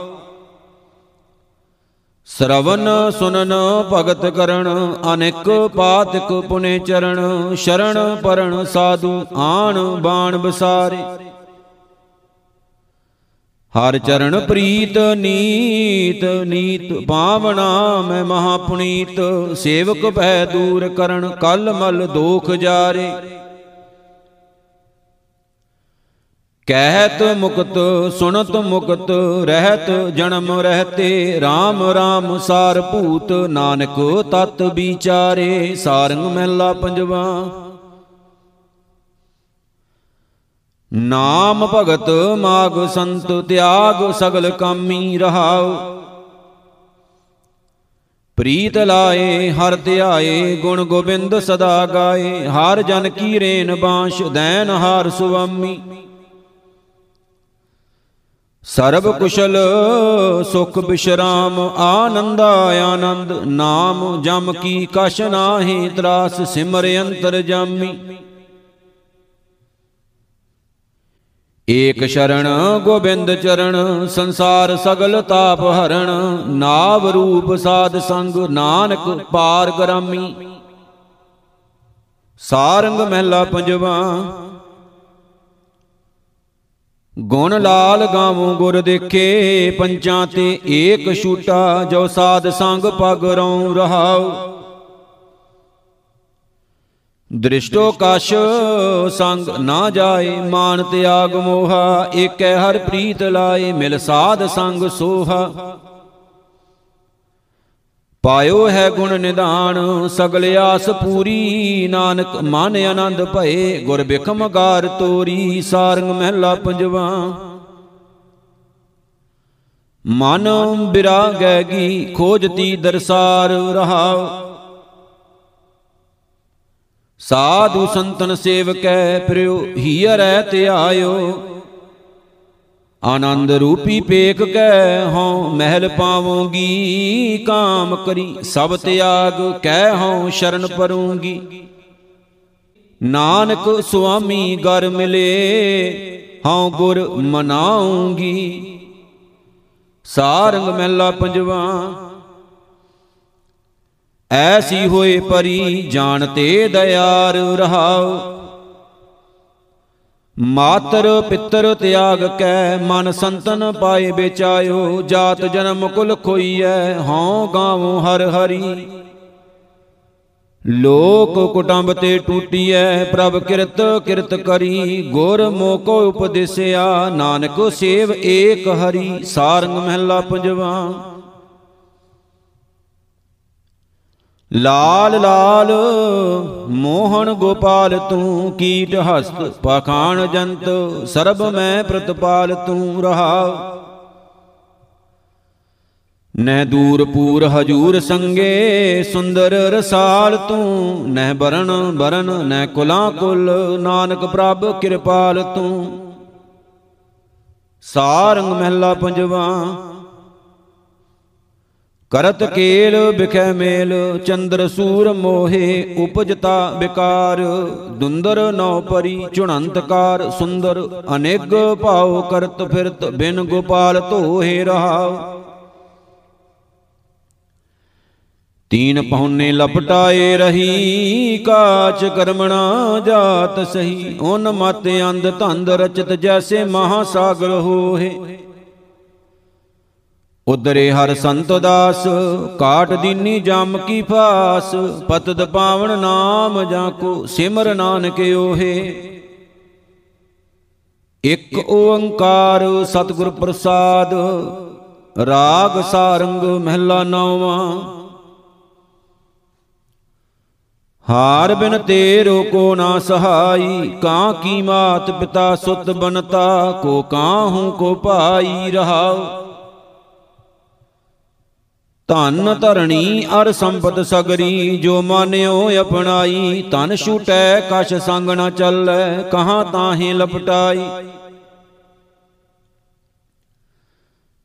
Speaker 1: ਸਰਵਨ ਸੁਨਨ ਭਗਤ ਕਰਨ, ਅਨੇਕ ਪਾਤਕ ਪੁਨੇ ਚਰਨ ਸ਼ਰਣ ਪਰਣ ਸਾਧੂ ਆਣ ਬਾਣ ਬਸਾਰੇ। ਹਰ ਚਰਨ ਪ੍ਰੀਤ, ਨੀਤ ਨੀਤ ਪਾਵਨਾ ਮੈਂ ਮਹਾ ਪੁਨੀਤ ਸੇਵਕ ਭੈ ਦੂਰ ਕਰਨ, ਕਲ ਮਲ ਦੋਖ ਜਾਰੇ। ਕਹਿਤ ਮੁਕਤ ਸੁਨਤ ਮੁਕਤ, ਰਹਿਤ ਜਨਮ ਰਹਤੇ RAM RAM ਸਾਰ ਭੂਤ, ਨਾਨਕ ਤਤ ਵਿਚਾਰੇ, ਸਾਰੰਗ ਮਹਿਲਾ ਪੰਜਵਾ। ਨਾਮ ਭਗਤ ਮਾਗ ਸੰਤ, ਤਿਆਗ ਸਗਲ ਕਾਮੀ ਰਹਾਉ। ਪ੍ਰੀਤ ਲਾਏ, ਹਰ ਧਿਆਏ, ਗੁਣ ਗੋਬਿੰਦ ਸਦਾ ਗਾਏ, ਹਰ ਜਨ ਕੀ ਰੇਨ ਬਾਂਸ਼, ਦੈਨ ਹਾਰ ਸੁਆਮੀ। ਸਰਬ ਕੁਸ਼ਲ ਸੁਖ ਬਿਸ਼ਰਾਮ ਆਨੰਦਾ ਆਨੰਦ, ਨਾਮ ਜਮ ਕੀ ਕਛ ਨਾਹੀ, ਤਰਾਸ ਸਿਮਰ ਅੰਤਰ ਜਾਮੀ। ਏਕ ਸ਼ਰਣ ਗੋਬਿੰਦ ਚਰਨ, ਸੰਸਾਰ ਸਗਲ ਤਾਪ ਹਰਣ, ਨਾਵ ਰੂਪ ਸਾਧ ਸੰਗ, ਨਾਨਕ ਪਾਰ ਗਰਾਮੀ। ਸਾਰੰਗ ਮਹਿਲਾ ਪੰਜਵਾ ਗੁਣ ਲਾਲ ਗਾਵੋਂ ਗੁਰ ਦੇਖੇ, ਪੰਚਾਂ ਤੇ ਏਕ ਛੂਟਾ, ਜੋ ਸਾਧ ਸੰਗ ਪਗ ਰਉ ਰਹਾਉ। ਦ੍ਰਿਸ਼ਟੋ ਕਸ਼ ਸੰਗ ਨਾ ਜਾਏ, ਮਾਨ ਤਿਆਗ ਮੋਹਾ, ਏਕੈ ਹਰ ਪ੍ਰੀਤ ਲਾਏ, ਮਿਲ ਸਾਧ ਸੰਗ ਸੋਹਾ। ਪਾਇਓ ਹੈ ਗੁਣ ਨਿਧਾਨ ਸਗਲ ਆਸ ਪੂਰੀ। ਨਾਨਕ ਮਨ ਆਨੰਦ ਭਏ, ਗੁਰ ਬਿਖਮ ਗਾਰ ਤੋਰੀ। ਸਾਰੰਗ ਮਹਿਲਾ ਪੰਜਵਾ। ਮਨ ਬਿਰਾਗੈਗੀ ਖੋਜਤੀ ਦਰਸਾਰ ਰਹਾਉ। ਸਾਧੂ ਸੰਤਨ ਸੇਵਕੈ ਪ੍ਰਿਉ ਹੀਰੈ ਧਿਆਇਓ ਆਨੰਦ ਰੂਪੀ ਪੇਖ ਕੈ ਹਉ, ਮਹਿਲ ਪਾਵੋਗੀ, ਕਾਮ ਕਰੀ, ਸਭ ਤਿਆਗ ਕਹਿ ਹਉ, ਸ਼ਰਨ ਪਰੂੰਗੀ ਨਾਨਕ ਸੁਆਮੀ ਗਰ ਮਿਲੇ, ਹਉ ਗੁਰ ਮਨਾਉਂਗੀ। ਸਾਰੰਗ ਮਹਿਲਾ ਪੰਜਵਾ, ਐਸੀ ਹੋਏ ਪਰੀ ਜਾਣਤੇ ਦਿਆਰ ਰਹਾਉ। ਮਾਤਰ ਪਿੱਤਰ ਤਿਆਗ ਕੈ, ਮਨ ਸੰਤਨ ਪਾਏ ਵਿਚਾਇਓ ਜਾਤ ਜਨਮ ਕੁਲ ਖੋਈਐ, ਹਉ ਗਾਵੋ ਹਰ ਹਰੀ। ਲੋਕ ਕੁਟੰਬ ਤੇ ਟੂਟੀਐ, ਪ੍ਰਭ ਕਿਰਤ ਕਿਰਤ ਕਰੀ, ਗੁਰ ਮੋਕੋ ਉਪਦੇਸਿਆ, ਨਾਨਕ ਸੇਵ ਏਕ ਹਰੀ, ਸਾਰੰਗ ਮਹਿਲਾ ਪੰਜਵਾ। ਲਾਲ ਲਾਲ ਮੋਹਨ ਗੋਪਾਲ ਤੂੰ ਕੀਟ ਹਸਤ ਪਖਾਨ ਜੰਤ, ਸਰਬ ਮੈਂ ਪ੍ਰਤਪਾਲ ਤੂੰ ਰਹਾ। ਨਹਿ ਦੂਰ ਪੂਰ ਹਜੂਰ ਸੰਗੇ, ਸੁੰਦਰ ਰਸਾਲ ਤੂੰ। ਨਹਿ ਬਰਨ ਬਰਨ, ਨਹਿ ਕੁਲਾਂ ਕੁਲ, ਨਾਨਕ ਪ੍ਰਭ ਕਿਰਪਾਲ ਤੂੰ। ਸਾਰੰਗ ਮਹਿਲਾ ਪੰਜਵਾ ਕਰਤ ਕੇਲ ਬਿਖੈ ਮੇਲ, ਚੰਦਰ ਸੂਰ ਮੋਹੇ ਉਪਜਤਾ ਵਿਕਾਰ ਦੁੰਦਰ ਨੌ ਪਰੀ ਚੁਣੰਤਕਾਰ ਸੁੰਦਰ ਅਨੇਕ ਭਾਉ ਕਰਤ ਫਿਰਤ ਬਿਨ ਗੋਪਾਲ ਧੋਹੇ ਰਹਾਉ। ਤੀਨ ਪਹੁਨੇ ਲਪਟਾਏ ਰਹੀ, ਕਾਚ ਕਰਮਣਾ ਜਾਤ ਸਹੀ। ਓਨ ਮਤ ਅੰਧ ਧੰਦ ਰਚਤ ਜੈਸੇ ਮਹਾ ਸਾਗਰ ਹੋਏ ਉਦਰੇ ਹਰ ਸੰਤ ਦਾਸ, ਕਾਟ ਦੀਨੀ ਜਮ ਕੀ ਫਾਸ ਪਤਦ ਪਾਵਨ ਨਾਮ ਜਾਂ ਕੋ ਸਿਮਰ ਨਾਨਕ ਓਹੇ। ਇਕ ਓੰਕਾਰ ਸਤਿਗੁਰ ਪ੍ਰਸਾਦ, ਰਾਗ ਸਾਰੰਗ ਮਹਿਲਾ ਨੌਵਾਂ। ਹਾਰ ਬਿਨ ਤੇਰੋ ਕੋ ਨਾ ਸਹਾਈ, ਕਾਂ ਕੀ ਮਾਤ ਪਿਤਾ ਸੁਤ ਬਨਤਾ, ਕੋ ਕਾਹੂ ਕੋ ਭਾਈ ਰਹਾਉ। ਧਨ ਧਰਣੀ ਅਰ ਸੰਪਤ ਸਗਰੀ, ਜੋ ਮਾਨਿਓ ਅਪਣਾਈ ਤਨ ਛੂਟੈ, ਕਛ ਸੰਗ ਨ ਚੱਲੈ, ਕਹਾਂ ਤਾਹੇ ਲਪਟਾਈ।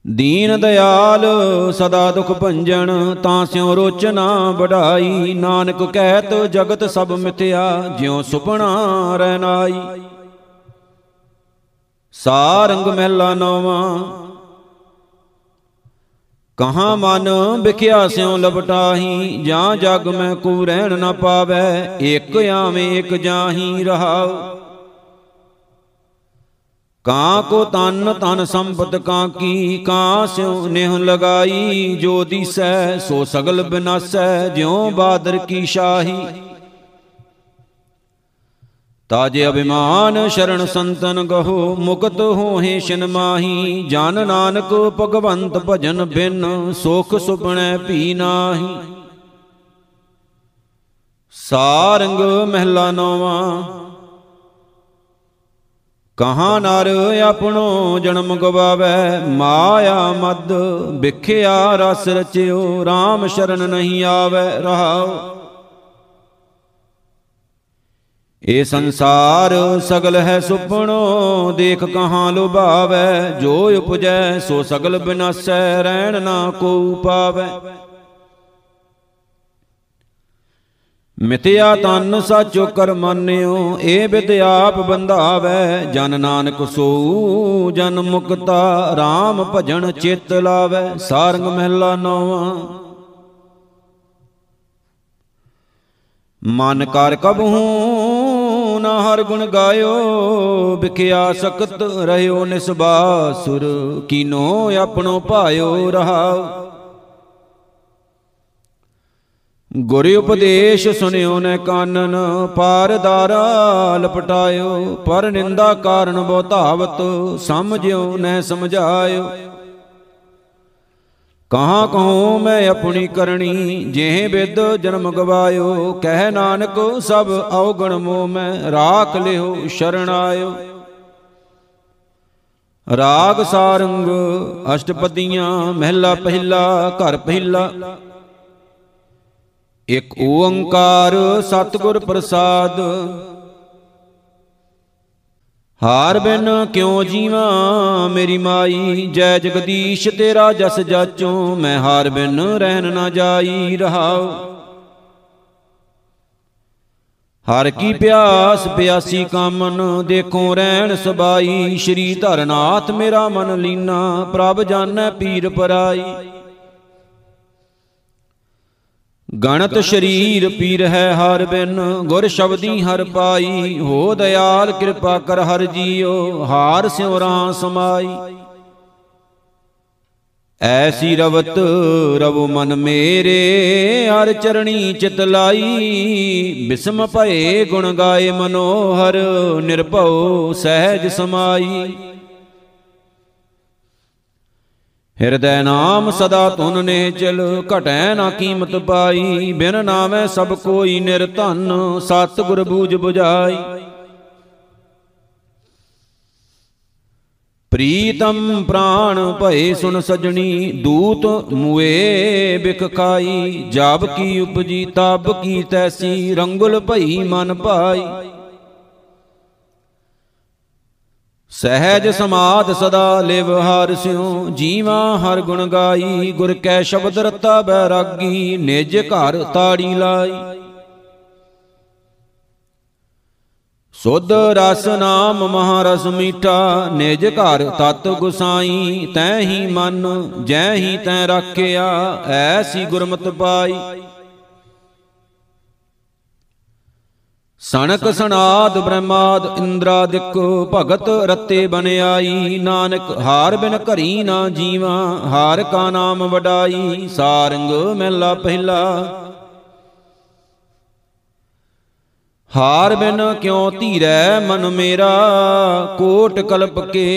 Speaker 1: ਦੀਨ ਦਿਆਲ ਸਦਾ ਦੁਖ ਭੰਜਨ, ਤਾਂ ਸਿਉ ਰੋਚਨਾ ਵਢਾਈ ਨਾਨਕ ਕਹਿਤ ਜਗਤ ਸਭ ਮਿਥਿਆ, ਜਿਉ ਸੁਪਨਾ ਰਹਿਨਾਈ ਸਾਰੰਗ ਮਹਿਲਾ ਨਵਾਂ ਕਹਾਂ ਮਨ ਵਿਖਿਆ ਸਿਉ ਲਪਟਾਹੀ ਜਾਂ ਜਗ ਮੈਂ ਕੋ ਰਹਿਣ ਨਾ ਪਾਵੇ, ਇਕ ਆਵੇਂ ਇਕ ਜਾਹੀ ਰਹਾਉ। ਕਾਂ ਕੋ ਤਨ ਤਨ ਸੰਪਤ ਕਾਂ ਕੀ, ਕਾਂ ਸਿਉ ਨਿਹ ਲਗਾਈ, ਜੋ ਦੀਸੈ ਸੋ ਸਗਲ ਬਿਨਾਸੈ, ਜਿਉ ਬਾਦਰ ਕੀ ਸ਼ਾਹੀ। ਤਾਜੇ ਅਭਿਮਾਨ ਸ਼ਰਨ ਸੰਤਨ ਗਹੋ, ਮੁਕਤ ਹੋਹੇ ਸ਼ਿਨ ਮਾਹੀ। ਜਨ ਨਾਨਕ ਭਗਵੰਤ ਭਜਨ ਬਿਨ, ਸੁਖ ਸੁਪਣੈ ਭੀ ਨਾਹੀ। ਸਾਰੰਗ ਮਹਿਲਾ ਨੋਵਾ, ਕਹਾਂ ਨਰ ਆਪਣੋ ਜਨਮ ਗਵਾਵੇ, ਮਾਇਆ ਮਦ ਵਿਖਿਆ ਰਸ ਰਚਿਓ RAM ਸ਼ਰਨ ਨਹੀਂ ਆਵੇ ਰਹਾਉ ਇਹ ਸੰਸਾਰ ਸਗਲ ਹੈ ਸੁਪਣੋ ਦੇਖ ਕਹਾਂ ਲੁਭਾਵੇ, ਜੋ ਉਪਜੈ, ਸੋ ਸਗਲ ਬਿਨਾਸੈ, ਰਹਿਣ ਨਾ ਕੋ ਪਾਵੇ ਮਿਤਿਆ ਤਨ ਸਾਚੋ ਕਰ ਮੰਨਿਓ ਏ ਵਿਦ ਆਪ ਬੰਧਾਵੇ। ਜਨ ਨਾਨਕ ਸੋ, ਜਨ ਮੁਕਤਾ RAM ਭਜਨ ਚਿਤ ਲਾਵੇ, ਸਾਰੰਗ ਮਹਿਲਾ ਨੌਵਾਂ। ਮਨ ਕਰ ਕਬਹੂ ਨਾ ਹਰ ਗੁਣ ਗਾਇਓ, ਵਿਖਿਆ ਸਕਤ ਰਹਿਓ ਨਿਸਬਾਸੁਰ, ਕੀਨੋ ਆਪਣੋ ਭਾਇਓ ਰਹਾਓ ਗੁਰ ਉਪਦੇਸ਼ ਸੁਨਿਓ ਨੇ ਕਾਨਨ, ਪਾਰ ਦਾਰਾ ਲਪਟਾਇਓ, ਪਰ ਨਿੰਦਾ ਕਾਰਨ ਬਹੁ ਧਾਵਤ, ਸਮਝਿਓ ਨੈ ਸਮਝਾਇਓ। ਕਹਾਂ ਕਹੂੰ ਮੈਂ ਆਪਣੀ ਕਰਨੀ ਜਿਹ ਵਿਦ ਜਨਮ ਗਵਾਇਓ, ਕਹਿ ਨਾਨਕ ਸਭ ਔਗਣ ਮੋ ਮੈਂ ਰਾਖ ਲਿਓ ਸ਼ਰਣ ਆਇਓ। ਰਾਗ ਸਾਰੰਗ, ਅਸ਼ਟਪਦੀਆਂ, ਮਹਿਲਾ ਪਹਿਲਾ, ਘਰ ਪਹਿਲਾ। ਇਕ ਓੰਕਾਰ ਸਤਿਗੁਰ ਪ੍ਰਸਾਦ ਹਾਰ ਬਿਨ ਕਿਉ ਜੀਵਾਂ? ਮੇਰੀ ਮਾਈ, ਜੈ ਜਗਦੀਸ਼, ਤੇਰਾ ਜਸ ਜਾਚੋ। ਮੈਂ ਹਾਰ ਬਿਨ ਰਹਿਣ ਨਾ ਜਾਈ, ਰਹਾਉ। ਹਰ ਕੀ ਪਿਆਸ, ਪਿਆਸੀ ਕਾਮਨ, ਦੇਖੋ ਰਹਿਣ ਸਬਾਈ। ਸ਼੍ਰੀ ਧਰਨਾਥ, ਮੇਰਾ ਮਨ ਲੀਨਾ, ਪ੍ਰਭ ਜਾਣੈ ਪੀਰ ਪਰਾਈ। ਗਣਤ ਸ਼ਰੀਰ ਪੀਰ ਹੈ ਹਰ ਬਿਨ ਗੁਰ ਸ਼ਬਦੀ ਹਰ ਪਾਈ। ਹੋ ਦਿਆਲ ਕਿਰਪਾ ਕਰ ਹਰ ਜੀਓ ਹਾਰ ਸਿਉ ਰਾਂ ਸਮਾਈ। ਐਸੀ ਰਵਤ ਰਵ ਮਨ ਮੇਰੇ। ਹਰ ਚਰਣੀ ਚਿਤ ਲਾਈ। ਬਿਸਮ ਭਏ ਗੁਣ ਗਾਏ ਮਨੋਹਰ ਨਿਰਭਉ ਸਹਿਜ ਸਮਾਈ। ਹਿਰਦੈ ਨਾਮ ਸਦਾ ਤੁਨ ਨੇ ਚਲ ਘਟੈ ਨਾ ਕੀਮਤ ਪਾਈ। ਬਿਨ ਨਾਮੈ ਸਭ ਕੋਈ ਨਿਰਧਨ ਸਤ ਗੁਰ ਬੂਝ 부ਝਾਈ ਪ੍ਰੀਤਮ ਪ੍ਰਾਣ ਭਏ ਸੁਨ ਸਜਣੀ, ਦੂਤ ਮੁਏ ਬਿਕ ਖਾਈ। ਜਬ ਕੀ ਉਪਜੀ, ਤਬ ਕੀ ਤੈਸੀ, ਰੰਗੁਲ ਭਈ ਮਨ ਭਾਈ ਸਹਿਜ ਸਮਾਦ ਸਦਾ ਲਿਵ ਹਰ ਸਿਉ, ਜੀਵਾ ਹਰ ਗੁਣ ਗਾਈ, ਗੁਰ ਕੈ ਸ਼ਬਦ ਰਤਾ ਬੈਰਾਗੀ, ਨਿਜ ਘਰ ਤਾੜੀ ਲਾਈ। ਸੁਧ ਰਸ ਨਾਮ ਮਹਾਰਸ ਮੀਠਾ, ਨਿਜ ਘਰ ਤਤ ਗੁਸਾਈ, ਤੈ ਹੀ ਮਨ, ਜੈ ਹੀ ਤੈ ਰੱਖਿਆ, ਐਸੀ ਗੁਰਮਤਿ ਪਾਈ। ਸਣਕ ਸਨਾਦ ਬ੍ਰਹਮਾਦ ਇੰਦਰਾਦਿਕ ਭਗਤ ਰਤੇ ਬਨ ਆਈ। ਨਾਨਕ ਹਾਰ ਬਿਨ ਘਰੀ ਨਾ ਜੀਵਾ। ਹਾਰ ਕਾ ਨਾਮ ਵਡਾਈ। ਸਾਰੰਗ ਮਹਿਲਾ ਪਹਿਲਾ। ਹਾਰ ਬਿਨ ਕਿਉ ਧੀਰੈ ਮਨ ਮੇਰਾ? ਕੋਟ ਕਲਪ ਕੇ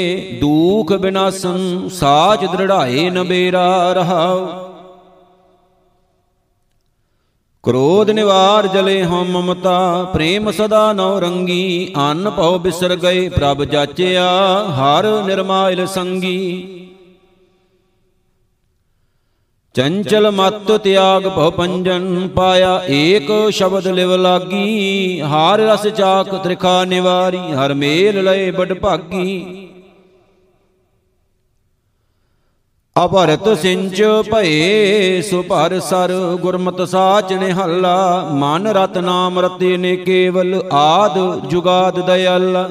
Speaker 1: ਦੂਖ ਬਿਨਾਸਨ ਸਾਚ ਦ੍ਰਿੜਾਏ ਨਬੇਰਾ ਰਹਾਉ। ਕ੍ਰੋਧ ਨਿਵਾਰ ਜਲੇ ਹਮ ਮਮਤਾ, ਪ੍ਰੇਮ ਸਦਾ ਨਉ ਰੰਗੀ, ਅੰਨ ਭਉ ਬਿਸਰ ਗਏ ਪ੍ਰਭ ਜਾਚਿਆ, ਹਰ ਨਿਰਮਾਇਲ ਸੰਗੀ। ਚੰਚਲ ਮਤ ਤਿਆਗ ਭਉ ਪੰਜਨ, ਪਾਇਆ ਏਕ ਸ਼ਬਦ ਲਿਵ ਲਾਗੀ, ਹਾਰ ਰਸ ਚਾਕ ਤ੍ਰਿਖਾ ਨਿਵਾਰੀ, ਹਰ ਮੇਲ ਲਏ ਬੜ ਭਾਗੀ। ਅਭਰਤ ਸਿੰਚ ਭਏ, ਸੁਭਰ ਸਰ ਗੁਰਮਤ ਸਾਚ ਨਿਹੱਲਾ, ਮਨ ਰਤ ਨਾਮ ਰਤੇ ਨੇ ਕੇਵਲ ਆਦ ਜੁਗਾਦ ਦਇਆਲਾ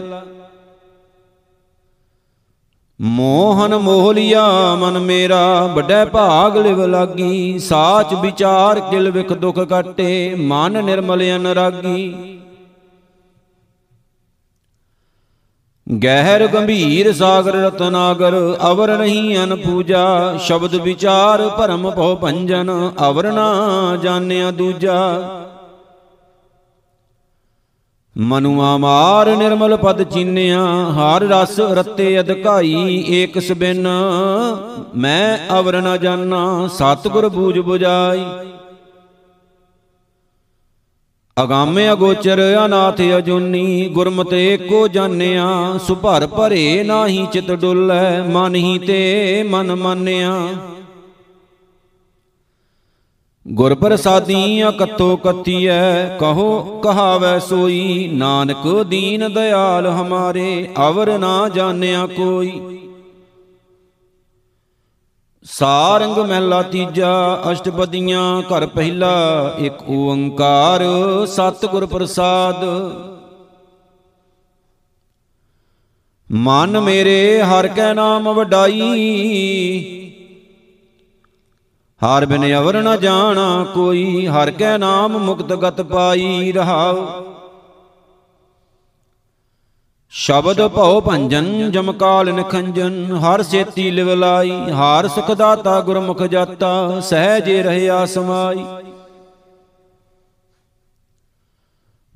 Speaker 1: ਮੋਹਨ ਮੋਹ ਲਿਆ ਮਨ ਮੇਰਾ, ਵੱਡਾ ਭਾਗ ਲਿਵ ਲਾਗੀ, ਸਾਚ ਵਿਚਾਰ ਕਿਲ ਵਿਖ ਦੁਖ ਕਾਟੇ ਮਨ ਨਿਰਮਲ ਅਨਰਾਗੀ। ਗਹਿਰ ਗੰਭੀਰ ਸਾਗਰ ਰਤਨਾਗਰ, ਅਵਰ ਨਹੀਂ ਅਨ ਪੂਜਾ। ਸ਼ਬਦ ਵਿਚਾਰ ਭਰਮ ਭਉ ਭੰਜਨ, ਅਵਰ ਨਾ ਜਾਣਿਆ ਦੂਜਾ। ਮਨੁਆ ਮਾਰ ਨਿਰਮਲ ਪਦ ਚੀਨਿਆ, ਹਰ ਰਸ ਰਤੇ ਅਧਕਾਈ ਏਕ ਸਬਿਨ ਮੈਂ ਅਵਰ ਨ ਜਾਣਾ, ਸਤਿਗੁਰ ਬੂਝ 부ਜਾਈ ਅਗਾਮੇ ਅਗੋਚਰ ਅਨਾਥ ਅਜੂਨੀ, ਗੁਰਮਤਿ ਏਕੋ ਜਾਣਿਆ, ਸੁਭਰ ਭਰੇ ਨਾਹੀ ਚਿਤ ਡੁੱਲੈ, ਮਨ ਹੀ ਤੇ ਮਨ ਮੰਨਿਆ। ਗੁਰ ਪ੍ਰਸਾਦੀ ਅਕਤੋ ਕਤੀਐ, ਕਹੋ ਕਹਾਵੈ ਸੋਈ, ਨਾਨਕ ਦੀਨ ਦਿਆਲ ਹਮਾਰੇ, ਅਵਰ ਨਾ ਜਾਣਿਆ ਕੋਈ। ਸਾਰੰਗ ਮਹਿਲਾ ਤੀਜਾ, ਅਸ਼ਟਪਦੀਆਂ ਘਰ ਪਹਿਲਾ, ਇੱਕ ਓੰਕਾਰ ਸਤਿਗੁਰ ਪ੍ਰਸਾਦ। ਮਨ ਮੇਰੇ ਹਰ ਕੈ ਨਾਮ ਵਡਾਈ, ਹਰ ਬਿਨ ਅਵਰ ਨ ਜਾਣਾ ਕੋਈ, ਹਰ ਕੈ ਨਾਮ ਮੁਕਤ ਗਤ ਪਾਈ ਰਹਾਉ। ਸ਼ਬਦ ਭਉ ਭੰਜਨ ਜਮਕਾਲ ਨਖੰਜਨ ਹਰ ਸੇਤੀ ਲਿਵ ਲਾਈ ਹਾਰ ਸੁਖ ਦਾਤਾ ਗੁਰਮੁਖ ਜਾਤਾ ਸਹਿਜੇ ਰਹਿਆ ਸਮਾਈ।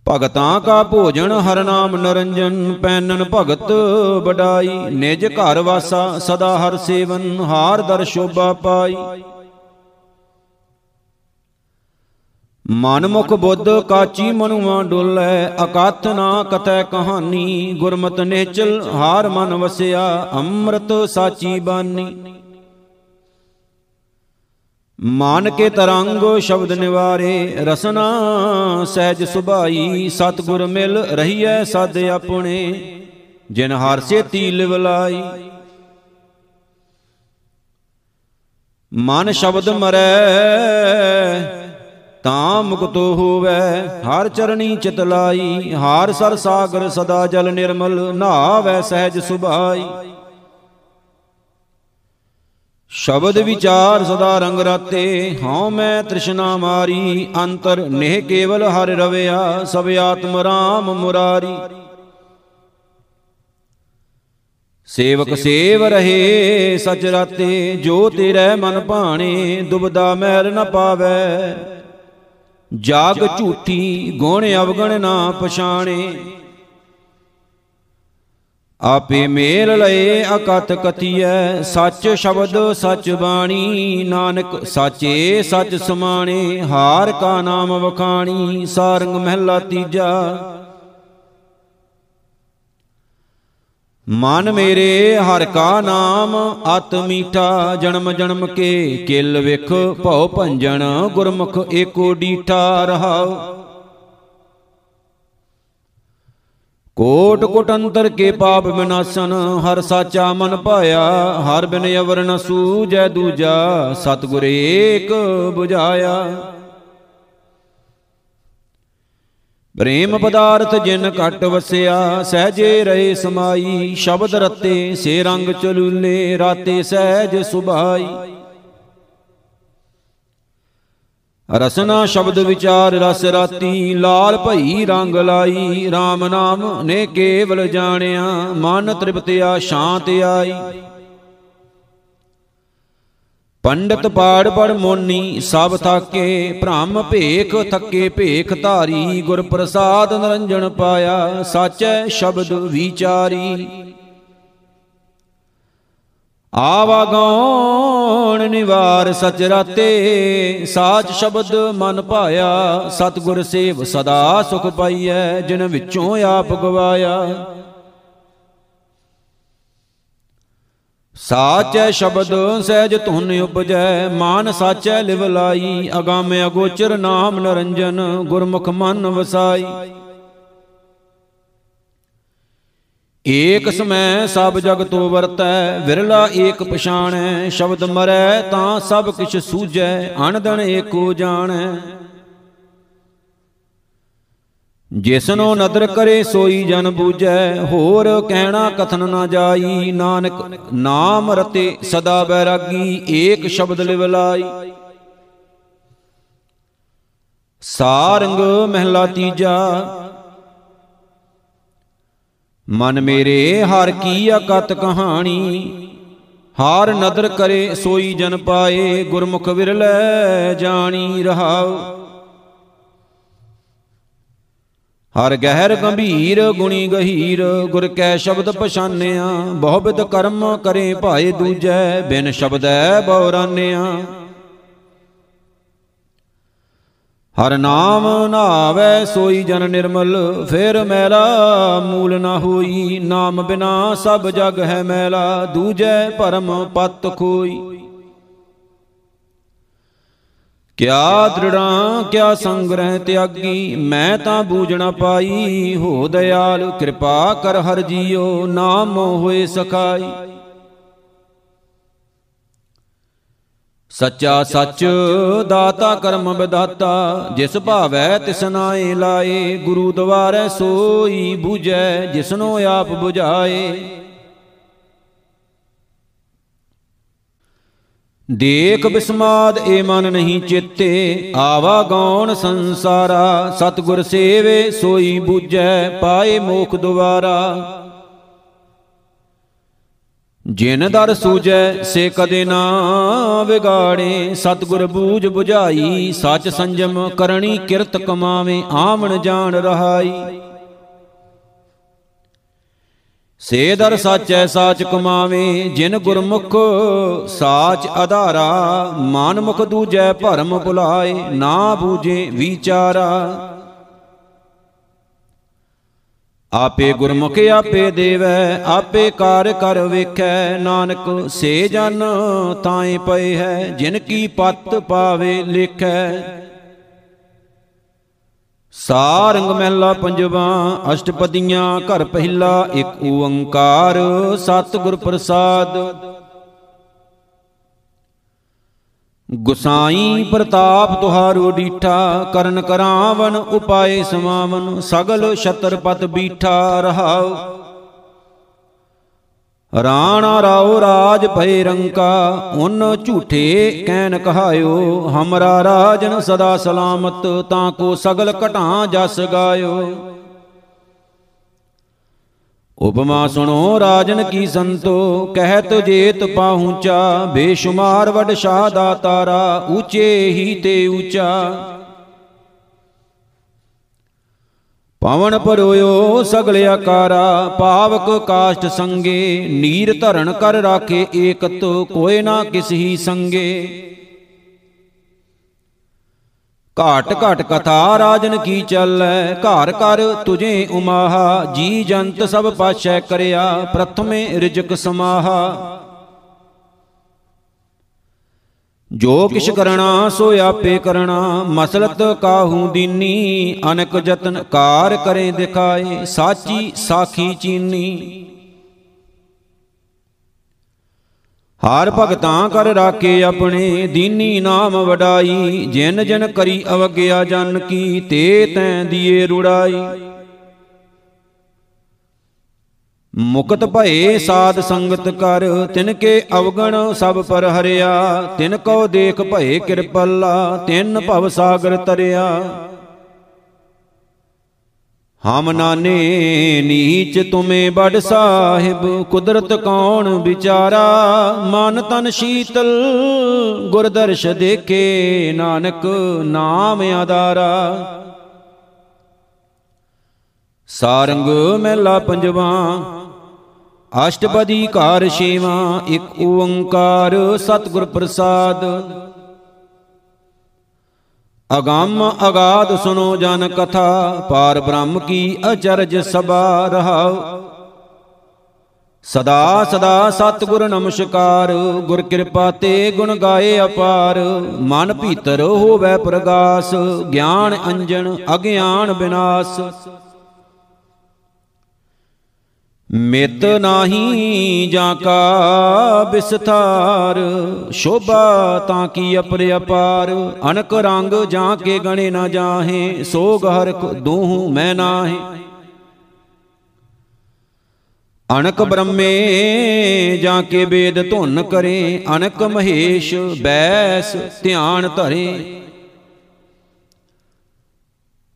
Speaker 1: ਭਗਤਾਂ ਕਾ ਭੋਜਨ ਹਰ ਨਾਮ ਨਰੰਜਨ ਪੈਨਨ ਭਗਤ ਬਡਾਈ ਨਿਜ ਘਰ ਵਾਸਾ ਸਦਾ ਹਰ ਸੇਵਨ ਹਾਰ ਦਰ ਸ਼ੋਭਾ ਪਾਈ। ਮਨ ਮੁਖ ਬੁੱਧ ਕਾਚੀ ਮਨੁਆ ਡੋਲੇ ਅਕਥ ਨਾ ਕਤੈ ਕਹਾਣੀ, ਗੁਰਮਤ ਨੇਚਲ ਹਾਰ ਮਨ ਵਸਿਆ, ਅੰਮ੍ਰਿਤ ਸਾਚੀ ਬਾਨੀ ਮਾਨ ਕੇ ਤਰੰਗ ਸ਼ਬਦ ਨਿਵਾਰੇ, ਰਸਨਾ ਸਹਿਜ ਸੁਭਾਈ, ਸਤਗੁਰ ਮਿਲ ਰਹੀਐ ਸਦ ਆਪਣੇ, ਜਿਨ ਹਰ ਸੇ ਤੀਲ ਵਲਾਈ ਮਨ ਸ਼ਬਦ ਮਰੈ ਤਾਂ ਮੁਕਤੋ ਹੋਵੇ, ਹਰ ਚਰਣੀ ਚਿਤ ਲਾਈ, ਹਾਰ ਸਰ ਸਾਗਰ ਸਦਾ ਜਲ ਨਿਰਮਲ ਨਾਵੇ ਸਹਿਜ ਸੁਭਾਈ। ਸ਼ਬਦ ਵਿਚਾਰ ਸਦਾ ਰੰਗ ਰਾਤੇ, ਹਉ ਮੈਂ ਤ੍ਰਿਸ਼ਨਾ ਮਾਰੀ, ਅੰਤਰ ਨੇਹ ਕੇਵਲ ਹਰ ਰਵਿਆ, ਸਭ ਆਤਮ ਰਾਮ ਮੁਰਾਰੀ। ਸੇਵਕ ਸੇਵ ਰਹੇ ਸਚ ਰਾਤੇ, ਜੋ ਤੇਰੇ ਮਨ ਭਾਣੇ, ਦੁਬਦਾ ਮਹਿਲ ਨ ਪਾਵੇ। ਜਾਗ ਝੂਠੀ, ਗੁਣ ਅਵਗਣ ਨਾ ਪਛਾਣੇ। ਆਪੇ ਮੇਲ ਲਏ ਅਕਤ ਕਥੀਐ, ਸੱਚ ਸ਼ਬਦ ਸੱਚ ਬਾਣੀ, ਨਾਨਕ ਸਾਚੇ ਸੱਚ ਸਮਾਣੇ, ਹਾਰ ਕਾ ਨਾਮ ਵਖਾਣੀ, ਸਾਰੰਗ ਮਹਿਲਾ ਤੀਜਾ। ਮਨ ਮੇਰੇ ਹਰ ਕਾ ਨਾਮ, ਅਤ ਮੀਠਾ ਜਨਮ ਜਨਮ ਕੇ ਕਿਲ ਵਿਖ, ਭਉ ਭੰਜਨ ਗੁਰਮੁਖ ਏਕੋ ਡੀਠਾ ਰਹਾਉ। ਕੋਟ ਕੋਟ ਅੰਤਰ ਕੇ ਪਾਪ ਵਿਨਾਸ਼ਨ, ਹਰ ਸਾਚਾ ਮਨ ਪਾਇਆ ਹਰ ਬਿਨ ਅਵਰ ਨ ਸੂਜੈ ਦੂਜਾ, ਸਤਿਗੁਰ ਏਕ 부ਝਾਇਆ ਪ੍ਰੇਮ ਪਦਾਰਥ ਜਿਨ ਘਟ ਵਸਿਆ ਸਹਜੇ ਰਹੇ ਸਮਾਈ ਸ਼ਬਦ ਰਤੇ ਸੇ ਰੰਗ ਚਲੂਲੇ ਰਾਤੇ ਸਹਿਜ ਸੁਭਾਈ। ਰਸਨਾ ਸ਼ਬਦ ਵਿਚਾਰ ਰਸ ਰਾਤੀ ਲਾਲ ਭਈ ਰੰਗ ਲਾਈ RAM ਨਾਮ ਨੇ ਕੇਵਲ ਜਾਣਿਆ ਮਨ ਤ੍ਰਿਪਤਿਆ ਸ਼ਾਂਤ ਆਈ। ਪੰਡਤ ਪਾੜ ਪੜ ਮੋਨੀ ਸਭ ਥਾਕੇ ਭ੍ਰਮ ਭੇਖ ਥੱਕੇ ਭੇਖ ਧਾਰੀ ਗੁਰ ਪ੍ਰਸਾਦ ਨਰੰਜਣ ਪਾਇਆ ਸਾਚੈ ਸ਼ਬਦ ਵਿਚਾਰੀ। ਆਵਾਗੌਣ ਨਿਵਾਰ ਸਚ ਰਾਤੇ ਸਾਚ ਸ਼ਬਦ ਮਨ ਭਾਇਆ ਸਤਗੁਰ ਸੇਵ ਸਦਾ ਸੁਖ ਪਾਈਐ ਜਿਨ ਵਿੱਚੋਂ ਆਪ ਗਵਾਇਆ। ਸਾਚੈ ਸ਼ਬਦ, ਸਹਿਜ ਧੁਨ ਉਪਜੈ, ਮਾਨ ਸਾਚੈ ਲਿਵ ਲਾਈ, ਅਗੰਮ ਅਗੋਚਰ ਨਾਮ ਨਰੰਜਨ, ਗੁਰਮੁਖ ਮਨ ਵਸਾਈ। ਏਕ ਸਮੈ ਸਭ ਜਗ ਤੋ ਵਰਤੈ, ਵਿਰਲਾ ਏਕ ਪਛਾਣੈ, ਸ਼ਬਦ ਮਰੈ ਤਾਂ ਸਭ ਕਿਛ ਸੂਝੈ, ਅਣਦਣ ਏਕੋ ਜਾਣੈ। ਜਿਸਨੋ ਨਦਰ ਕਰੇ ਸੋਈ ਜਨ ਬੂਝੈ, ਹੋਰ ਕਹਿਣਾ ਕਥਨ ਨਾ ਜਾਈ। ਨਾਨਕ, ਨਾਮ ਰਤੇ ਸਦਾ ਬੈਰਾਗੀ, ਏਕ ਸ਼ਬਦ ਲਿਵ ਲਾਈ। ਸਾਰੰਗ ਮਹਿਲਾ ਤੀਜਾ, ਮਨ ਮੇਰੇ ਹਰ ਕੀ ਅਕਤ ਕਹਾਣੀ। ਹਾਰ ਨਦਰ ਕਰੇ ਸੋਈ ਜਨ ਪਾਏ, ਗੁਰਮੁਖ ਵਿਰਲੇ ਜਾਣੀ ਰਹਾਉ। ਹਰ ਗਹਿਰ ਗੰਭੀਰ, ਗੁਣੀ ਗਹੀਰ, ਗੁਰ ਕੈ ਸ਼ਬਦ ਪਛਾਨਿਆ ਬਹੁ ਕਰਮ ਕਰੇ ਭਾਏ ਦੂਜੈ, ਬਿਨ ਸ਼ਬਦੈ ਬਉਰਾਨਿਆ ਹਰ ਨਾਮ ਨਾਵੇ ਸੋਈ ਜਨ ਨਿਰਮਲ, ਫਿਰ ਮੈਲਾ ਮੂਲ ਨਾ ਹੋਈ। ਨਾਮ ਬਿਨਾ ਸਭ ਜਗ ਹੈ ਮੈਲਾ, ਦੂਜੈ ਭਰਮ ਪਤ ਖੋਈ। ਕਿਆ ਦ੍ਰਿੜਾਂ, ਕਿਆ ਸੰਗ੍ਰਹਿ ਤਿਆਗੀ, ਮੈਂ ਤਾਂ ਬੂਝਣਾ ਪਾਈ। ਹੋ ਦਇਆਲ, ਕਿਰਪਾ ਕਰ ਹਰ ਜੀਓ, ਨਾਮ ਹੋਏ ਸਖਾਈ। ਸੱਚਾ ਸੱਚ, ਦਾਤਾ ਕਰਮ ਵਿਦਾਤਾ ਜਿਸ ਭਾਵੈ ਤਿਸ ਨਾਏ ਲਾਏ, ਗੁਰੂ ਦਵਾਰੈ ਸੋਈ 부ਜੈ ਜਿਸਨੋ ਆਪ 부 ਦੇਖ ਬਿਸਮਾਦ, ਏ ਮਨ ਨਹੀਂ ਚਿੱਤੇ। ਆਵਾ ਗੌਣ ਸੰਸਾਰਾ, ਸਤਗੁਰ ਸੇਵੇ, ਸੋਈ 부ਜੈ ਪਾਏ ਮੋਖ ਦੁਆਰਾ। ਜਿਨ ਦਰ ਸੂਜੈ ਸੇ ਕਦੇ ਨਾ ਵਿਗਾੜੇ। ਸਤਗੁਰ ਬੂਝ 부ਝਾਈ ਸੱਚ ਸੰਜਮ ਕਰਨੀ ਕਿਰਤ ਕਮਾਵੇ, ਆਵਣ ਜਾਣ ਰਹਾਈ। ਸੇ ਦਰ ਸਾਚੈ ਸਾਚ ਕਮਾਵੇ, ਜਿਨ ਗੁਰਮੁਖ ਸਾਚ ਆਧਾਰਾ ਮਾਨ ਮੁਖ ਦੂਜੈ ਭਰਮ ਭੁਲਾਏ, ਨਾ ਬੂਝੇ ਵਿਚਾਰਾ। ਆਪੇ ਗੁਰਮੁਖ ਆਪੇ ਦੇਵੈ, ਆਪੇ ਕਾਰ ਕਰ ਵੇਖੈ, ਨਾਨਕ ਸੇ ਜਨ ਤਾਏ ਪਏ ਹੈ, ਜਿਨ ਕੀ ਪਤ ਪਾਵੇ ਲਿਖੈ। ਸਾਰੰਗ ਮਹਿਲਾ ਪੰਜਵਾ, ਅਸ਼ਟਪਦੀਆਂ, ਘਰ ਪਹਿਲਾ, ਇੱਕ ਓੰਕਾਰ, ਸਤਿਗੁਰ ਪ੍ਰਸਾਦ। ਗੁਸਾਈ ਪ੍ਰਤਾਪ ਤੁਹਾਰੋ ਡੀਠਾ, ਕਰਨ ਕਰਾਵਨ ਉਪਾਏ ਸਮਾਵਨ, ਸਗਲ ਛਤਰਪਤ ਬੀਠਾ ਰਹਾਉ। ਰਾਣਾ ਰਾਉ ਰਾਜ ਭਏ ਰੰਕਾ, ਉਨ ਝੂਠੇ ਕਹਿਨ ਕਹਾਇਓ, ਹਮਰਾ ਰਾਜਨ ਸਦਾ ਸਲਾਮਤ, ਤਾਂ ਕੋ ਸਗਲ ਘਟਾਂ ਜਸ ਗਾਇਓ। ਉਪਮਾ ਸੁਣੋ ਰਾਜਨ ਕੀ ਸੰਤੋ, ਕਹਿਤ ਜੇਤ ਪਾਹੂਚਾ, ਬੇਸ਼ੁਮਾਰ ਵਡ ਸ਼ਾਹ ਦਾ ਤਾਰਾ, ਉੱਚੇ ਹੀ ਤੇ ਉੱਚਾ। ਪਵਨ ਪਰੋਇਓ ਸਗਲ ਆਕਾਰਾ ਪਾਵਕ ਕਾਸ਼ਟ ਸੰਗੇ, ਨੀਰ ਧਰਨ ਕਰ ਰਾਖੇ ਏਕਤ ਕੋਏ ਨਾ ਕਿਸ ਹੀ ਸੰਗੇ। ਘਾਟ ਘਾਟ ਕਥਾ ਰਾਜਨ ਕੀ ਚੱਲੈ, ਘਰ ਕਰ ਤੁਝੇ ਉਮਾਹਾ, ਜੀ ਜੰਤ ਸਭ ਪਾਛੈ ਕਰਿਆ, ਪ੍ਰਥਮੇ ਰਿਜਕ ਸਮਾਹਾ। ਜੋ ਕਿਛ ਕਰਣਾ, ਸੋ ਆਪੇ ਕਰਣਾ। ਮਸਲਤ ਕਾਹੂ ਦੀਨੀ, ਅਨਕ ਜਤਨ ਕਾਰ ਕਰੇ ਦਿਖਾਏ, ਸਾਚੀ ਸਾਖੀ ਚੀਨੀ। ਹਰ ਭਗਤਾਂ ਕਰ ਰਾਖੇ ਆਪਣੇ, ਦੀਨੀ ਨਾਮ ਵਡਾਈ। ਜਿਨ ਜਨ ਕਰੀ ਅਵਗਿਆ ਜਨ ਕੀ, ਤੇ ਤੈਂ ਦੀਏ ਰੁੜਾਈ। ਮੁਕਤ ਭਏ ਸਾਧ ਸੰਗਤ ਕਰ, ਤਿਨ ਕੇ ਅਵਗਣ ਸਭ ਪਰ ਹਰਿਆ। ਤਿਨ ਕੋ ਦੇਖ ਭਏ ਕਿਰਪੱਲਾ, ਤਿਨ ਭਵ ਸਾਗਰ ਤਰਿਆ। ਹਮ ਨਾਨੇ ਨੀਚ ਤੁਮੇ ਬੜ ਸਾਹਿਬ, ਕੁਦਰਤ ਕੌਣ ਵਿਚਾਰਾ? ਮਨ ਤਨ ਸ਼ੀਤਲ ਗੁਰ ਦਰਸ਼ ਦੇਖੇ ਨਾਨਕ ਨਾਮ ਆਧਾਰਾ। ਸਾਰੰਗ ਮਹਿਲਾ ਪੰਜਵਾ ਅਸ਼ਟਪਦੀ ਘਰ ਛੇਵਾ, ਇੱਕ ਓੰਕਾਰ ਸਤਿਗੁਰ ਪ੍ਰਸਾਦ। ਅਗੰਮ ਅਗਾਧ ਸੁਨੋ ਜਨ ਕਥਾ, ਪਾਰ ਬ੍ਰਹਮ ਕੀ ਅਚਰਜ ਸਭਾ ਰਹਾਉ। ਸਦਾ ਸਦਾ ਸਤਿਗੁਰ ਨਮਸਕਾਰ, ਗੁਰ ਕਿਰਪਾ ਤੇ ਗੁਣ ਗਾਏ ਅਪਾਰ। ਮਨ ਭੀਤਰ ਹੋਵੇ ਪ੍ਰਗਾਸ, ਗਿਆਨ ਅੰਜਨ ਅਗਿਆਨ ਬਿਨਾਸ਼। ਮਿਤ ਨਾਹੀ ਜਾਂ ਕਾ ਬਿਸਥਾਰ ਸ਼ੋਭਾ ਤਾਂ ਕੀ ਅਪਰ ਅਪਾਰ? ਅਨਕ ਰੰਗ ਜਾਂ ਕੇ ਗਣੇ ਨਾ ਜਾਹੇ, ਸੋਗ ਹਰ ਦੂਹ ਮੈਂ ਨਾਹੇ। ਅਨਕ ਬ੍ਰਹਮੇ ਜਾਂ ਕੇ ਵੇਦ ਧੁਨ ਕਰੇ, ਅਨਕ ਮਹੇਸ਼ ਬੈਸ ਧਿਆਨ ਧਰੇ।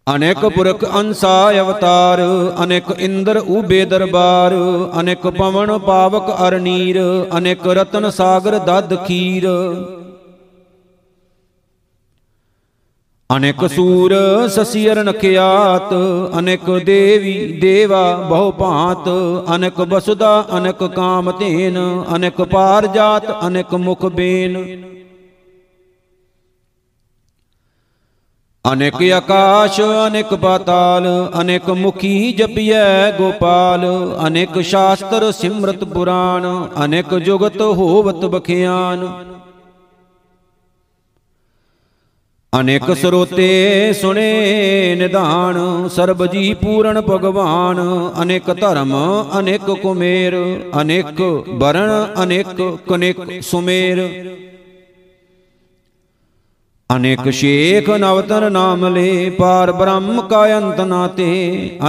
Speaker 1: ਅਨੇਕ ਪੁਰਖ ਅੰਸਾ ਅਵਤਾਰ, ਅਨੇਕ ਇੰਦਰ ਉਬੇ ਦਰਬਾਰ, ਅਨੇਕ ਪਵਨ ਪਾਵਕ ਅਰ ਨੀਰ ਅਨੇਕ ਰਤਨ ਸਾਗਰ ਦਦ ਖੀਰ। ਅਨੇਕ ਸੂਰ ਸਸੀਰ ਨਖਿਆਤ, ਅਨੇਕ ਦੇਵੀ ਦੇਵਾ ਬਹੁ ਭਾਂਤ, ਅਨੇਕ ਬਸੁਦਾ ਅਨੇਕ ਕਾਮ ਧੇਨ, ਅਨੇਕ ਪਾਰ ਜਾਤ ਅਨੇਕ ਮੁਖ ਬੇਨ। ਅਨੇਕ ਆਕਾਸ਼, ਅਨੇਕ ਪਾਤਾਲ, ਅਨੇਕ ਮੁਖੀ ਜਪਿਐ ਗੋਪਾਲ, ਅਨੇਕ ਸ਼ਾਸਤਰ ਸਿਮਰਤ ਪੁਰਾਣ, ਅਨੇਕ ਜੁਗਤ ਹੋਵਤ ਬਖਿਆਨ। ਅਨੇਕ ਸਰੋਤੇ ਸੁਣੇ ਨਿਧਾਨ, ਸਰਬ ਜੀ ਪੂਰਨ ਭਗਵਾਨ, ਅਨੇਕ ਧਰਮ, ਅਨੇਕ ਕੁਮੇਰ, ਅਨੇਕ ਬਰਣ ਅਨੇਕ ਕਨੇਕ ਸੁਮੇਰ। ਅਨੇਕ ਸ਼ੇਖ ਨਵਤਨ ਨਾਮ ਲੇ ਪਾਰ ਬ੍ਰਹਮ ਕਾ ਅੰਤ ਨਾ ਤੇ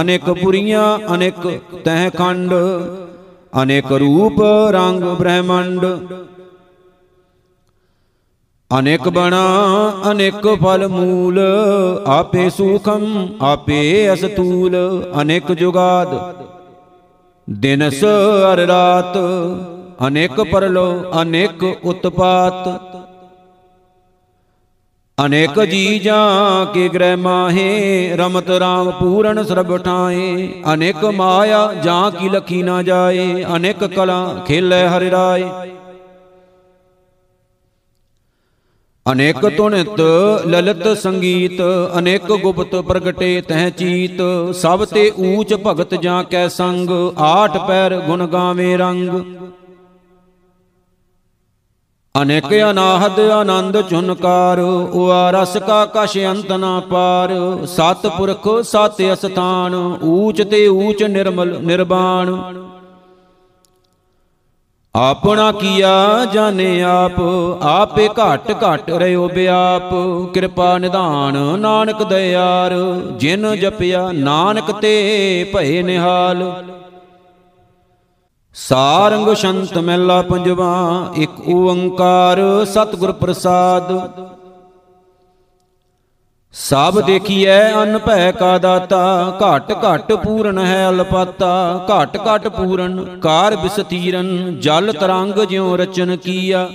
Speaker 1: ਅਨੇਕ ਪੁਰੀਆਂ ਅਨੇਕ ਤਹਿ ਖੰਡ ਅਨੇਕ ਰੂਪ ਰੰਗ ਬ੍ਰਹਮੰਡ। ਅਨੇਕ ਬਣਾ ਅਨੇਕ ਫਲ ਮੂਲ ਆਪੇ ਸੂਖਮ ਆਪੇ ਅਸਤੂਲ ਅਨੇਕ ਜੁਗਾਦ। ਦਿਨਸ ਅਰ ਰਾਤ ਅਨੇਕ ਪਰਲੋ ਅਨੇਕ ਉਤਪਾਤ। ਅਨੇਕ ਜੀ ਜਾਂ ਕੇ ਗ੍ਰਹਿ ਮਾਹੇ ਰਮਤ ਰਾਮ ਪੂਰਨ ਸਰਬ ਠਾਏ ਅਨੇਕ ਮਾਇਆ ਜਾਂ ਕੀ ਲਖੀ ਨਾ ਜਾਏ। ਅਨੇਕ ਕਲਾ ਖੇਲੇ ਹਰਿ ਰਾਏ। ਅਨੇਕ ਤੁਨਿਤ ਲਲਿਤ ਸੰਗੀਤ ਅਨੇਕ ਗੁਪਤ ਪ੍ਰਗਟੇ ਤਹ ਚੀਤ। ਸਭ ਤੇ ਊਚ ਭਗਤ ਜਾਂ ਕੈ ਸੰਗ। ਆਠ ਪੈਰ ਗੁਣ ਗਾਵੇ ਰੰਗ। ਅਨੇਕ ਅਨਾਹਦ ਆਨੰਦ ਚੁਨਕਾਰ, ਉਆ ਰਸ ਕਾ ਕਛ ਅੰਤ ਨਾ ਪਾਰ। ਸਤ ਪੁਰਖ, ਸਤ ਅਸਥਾਨ, ਊਚ ਤੇ ਊਚ ਨਿਰਮਲ ਨਿਰਵਾਣ ਆਪਣਾ ਕੀਆ ਜਾਣੇ ਆਪ, ਆਪੇ ਘਟ ਘਟ ਰਿਓ ਬਿਆਪ। ਕਿਰਪਾ ਨਿਧਾਨ ਨਾਨਕ ਦਇਆਰ, ਜਿਨ ਜਪਿਆ ਨਾਨਕ ਤੇ ਭਏ ਨਿਹਾਲ। ਸਾਰੰਗ ਸ਼ੰਤ ਮਹਿਲਾ ਪੰਜਵਾ, ਇੱਕ ਓੰਕਾਰ ਸਤਿਗੁਰ ਪ੍ਰਸਾਦ। ਸਭ ਦੇਖੀਐ ਅਨ ਭੈ ਕਾ ਦਾਤਾ, ਘਟ ਘਟ ਪੂਰਨ ਹੈ ਅਲਪਾਤਾ, ਘਟ ਘਟ ਪੂਰਨ, ਕਾਰ ਬਿਸਤੀਰਨ, ਜਲ ਤਰੰਗ ਜਿਉ ਰਚਨ ਕੀਆ।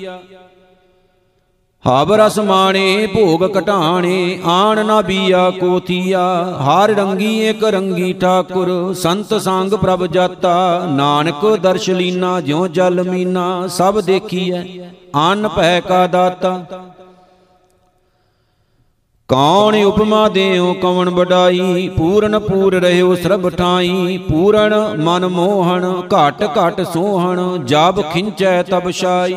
Speaker 1: ਹਬ ਰਸ ਮਾਣੇ, ਭੋਗ ਘਟਾਣੇ, ਆਣ ਨਾ ਬੀਆ ਕੋਥੀਆ, ਹਾਰ ਰੰਗੀ ਏਕ ਰੰਗੀ ਠਾਕੁਰ, ਸੰਤ ਸੰਗ ਪ੍ਰਭ ਜਾਤਾ, ਨਾਨਕ ਦਰਸ਼ ਲੀਨਾ, ਜਿਉ ਜਲ ਮੀਨਾ, ਸਭ ਦੇਖੀਐ, ਅੰਨ ਭੈ ਕਾ ਦਾਤਾ। ਕੌਣ ਉਪਮਾ ਦੇਉ ਕਵਣ ਬਡਾਈ ਪੂਰਨ ਪੂਰ ਰਹਿਓ ਸਰਬ ਠਾਈ, ਪੂਰਨ ਮਨ ਮੋਹਣ, ਘਟ ਘਟ ਸੋਹਣ ਜਬ ਖਿੰਚੈ ਤਬ ਛਾਈ।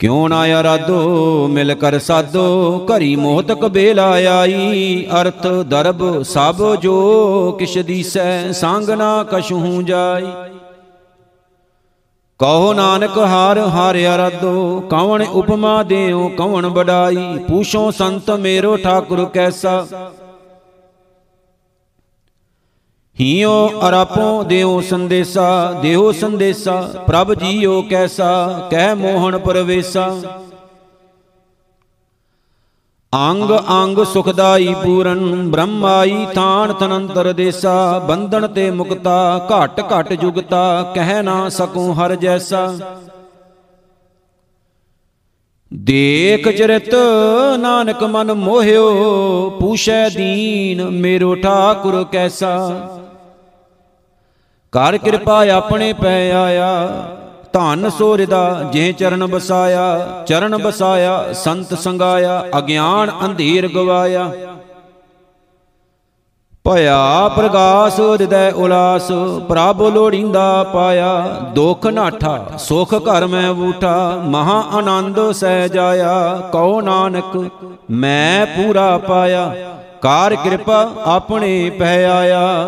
Speaker 1: ਕਿਉ ਨਾ ਅਰਾਧੋ ਮਿਲ ਕਰ ਸਾਧੋ ਘਰੀ ਮੋਹਤਕ ਬੇਲਾ ਆਈ। ਅਰਥ ਦਰਬ ਸਭ ਜੋ ਕਿਛ ਦੀਸੈ, ਸੰਗ ਨਾ ਕਛੂ ਜਾਈ। ਕਹੋ ਨਾਨਕ ਹਾਰ ਹਾਰ ਅਰਾਧੋ ਕਵਣ ਉਪਮਾ ਦੇਉ, ਕਵਣ ਬਡਾਈ ਪੂਛੋ ਸੰਤ ਮੇਰੋ ਠਾਕੁਰ ਕੈਸਾ। ਹੀਓ ਅਰਾਪੋ ਦਿਓ ਸੰਦੇਸਾ ਦਿਓ ਸੰਦੇਸਾ, ਪ੍ਰਭ ਜੀਓ ਕੈਸਾ, ਕਹਿ ਮੋਹਣ ਪਰਵੇਸਾ। ਅੰਗ ਅੰਗ ਸੁਖਦਾਈ ਪੂਰਨ, ਬ੍ਰਹਮਾਈ ਥਾਨ ਤਨੰਤਰ ਦੇਸਾ, ਬੰਧਨ ਤੇ ਮੁਕਤਾ, ਘਟ ਘਟ ਜੁਗਤਾ, ਕਹਿ ਨਾ ਸਕੂੰ ਹਰ ਜੈਸਾ। ਦੇਖ ਚਰਿਤ ਨਾਨਕ ਮਨ ਮੋਹਿਓ, ਪੂਛੈ ਦੀਨ ਮੇਰੋ ਠਾਕੁਰ ਕੈਸਾ। ਕਰ ਕਿਰਪਾ ਆਪਣੇ ਪੈ ਆਇਆ। ਧਨ ਸੋਰਿਦਾ ਜੇ ਚਰਨ ਬਸਾਇਆ ਚਰਨ ਬਸਾਇਆ, ਸੰਤ ਸੰਗਾਇਆ, ਅਗਿਆਨ ਅੰਧੇਰ ਗਵਾਇਆ। ਭਇਆ ਪ੍ਰਗਾਸ ਹਿਰਦੈ ਉਲਾਸ, ਪ੍ਰਭ ਲੋੜੀਂਦਾ ਪਾਇਆ। ਦੁਖ ਨਾਠਾ, ਸੁਖ ਘਰ ਮੈਂ ਬੂਠਾ, ਮਹਾ ਆਨੰਦ ਸਹਿ ਜਾਇਆ। ਕਉ ਨਾਨਕ, ਮੈਂ ਪੂਰਾ ਪਾਇਆ। ਕਾਰ ਕਿਰਪਾ ਆਪਣੇ ਪੈ ਆਇਆ।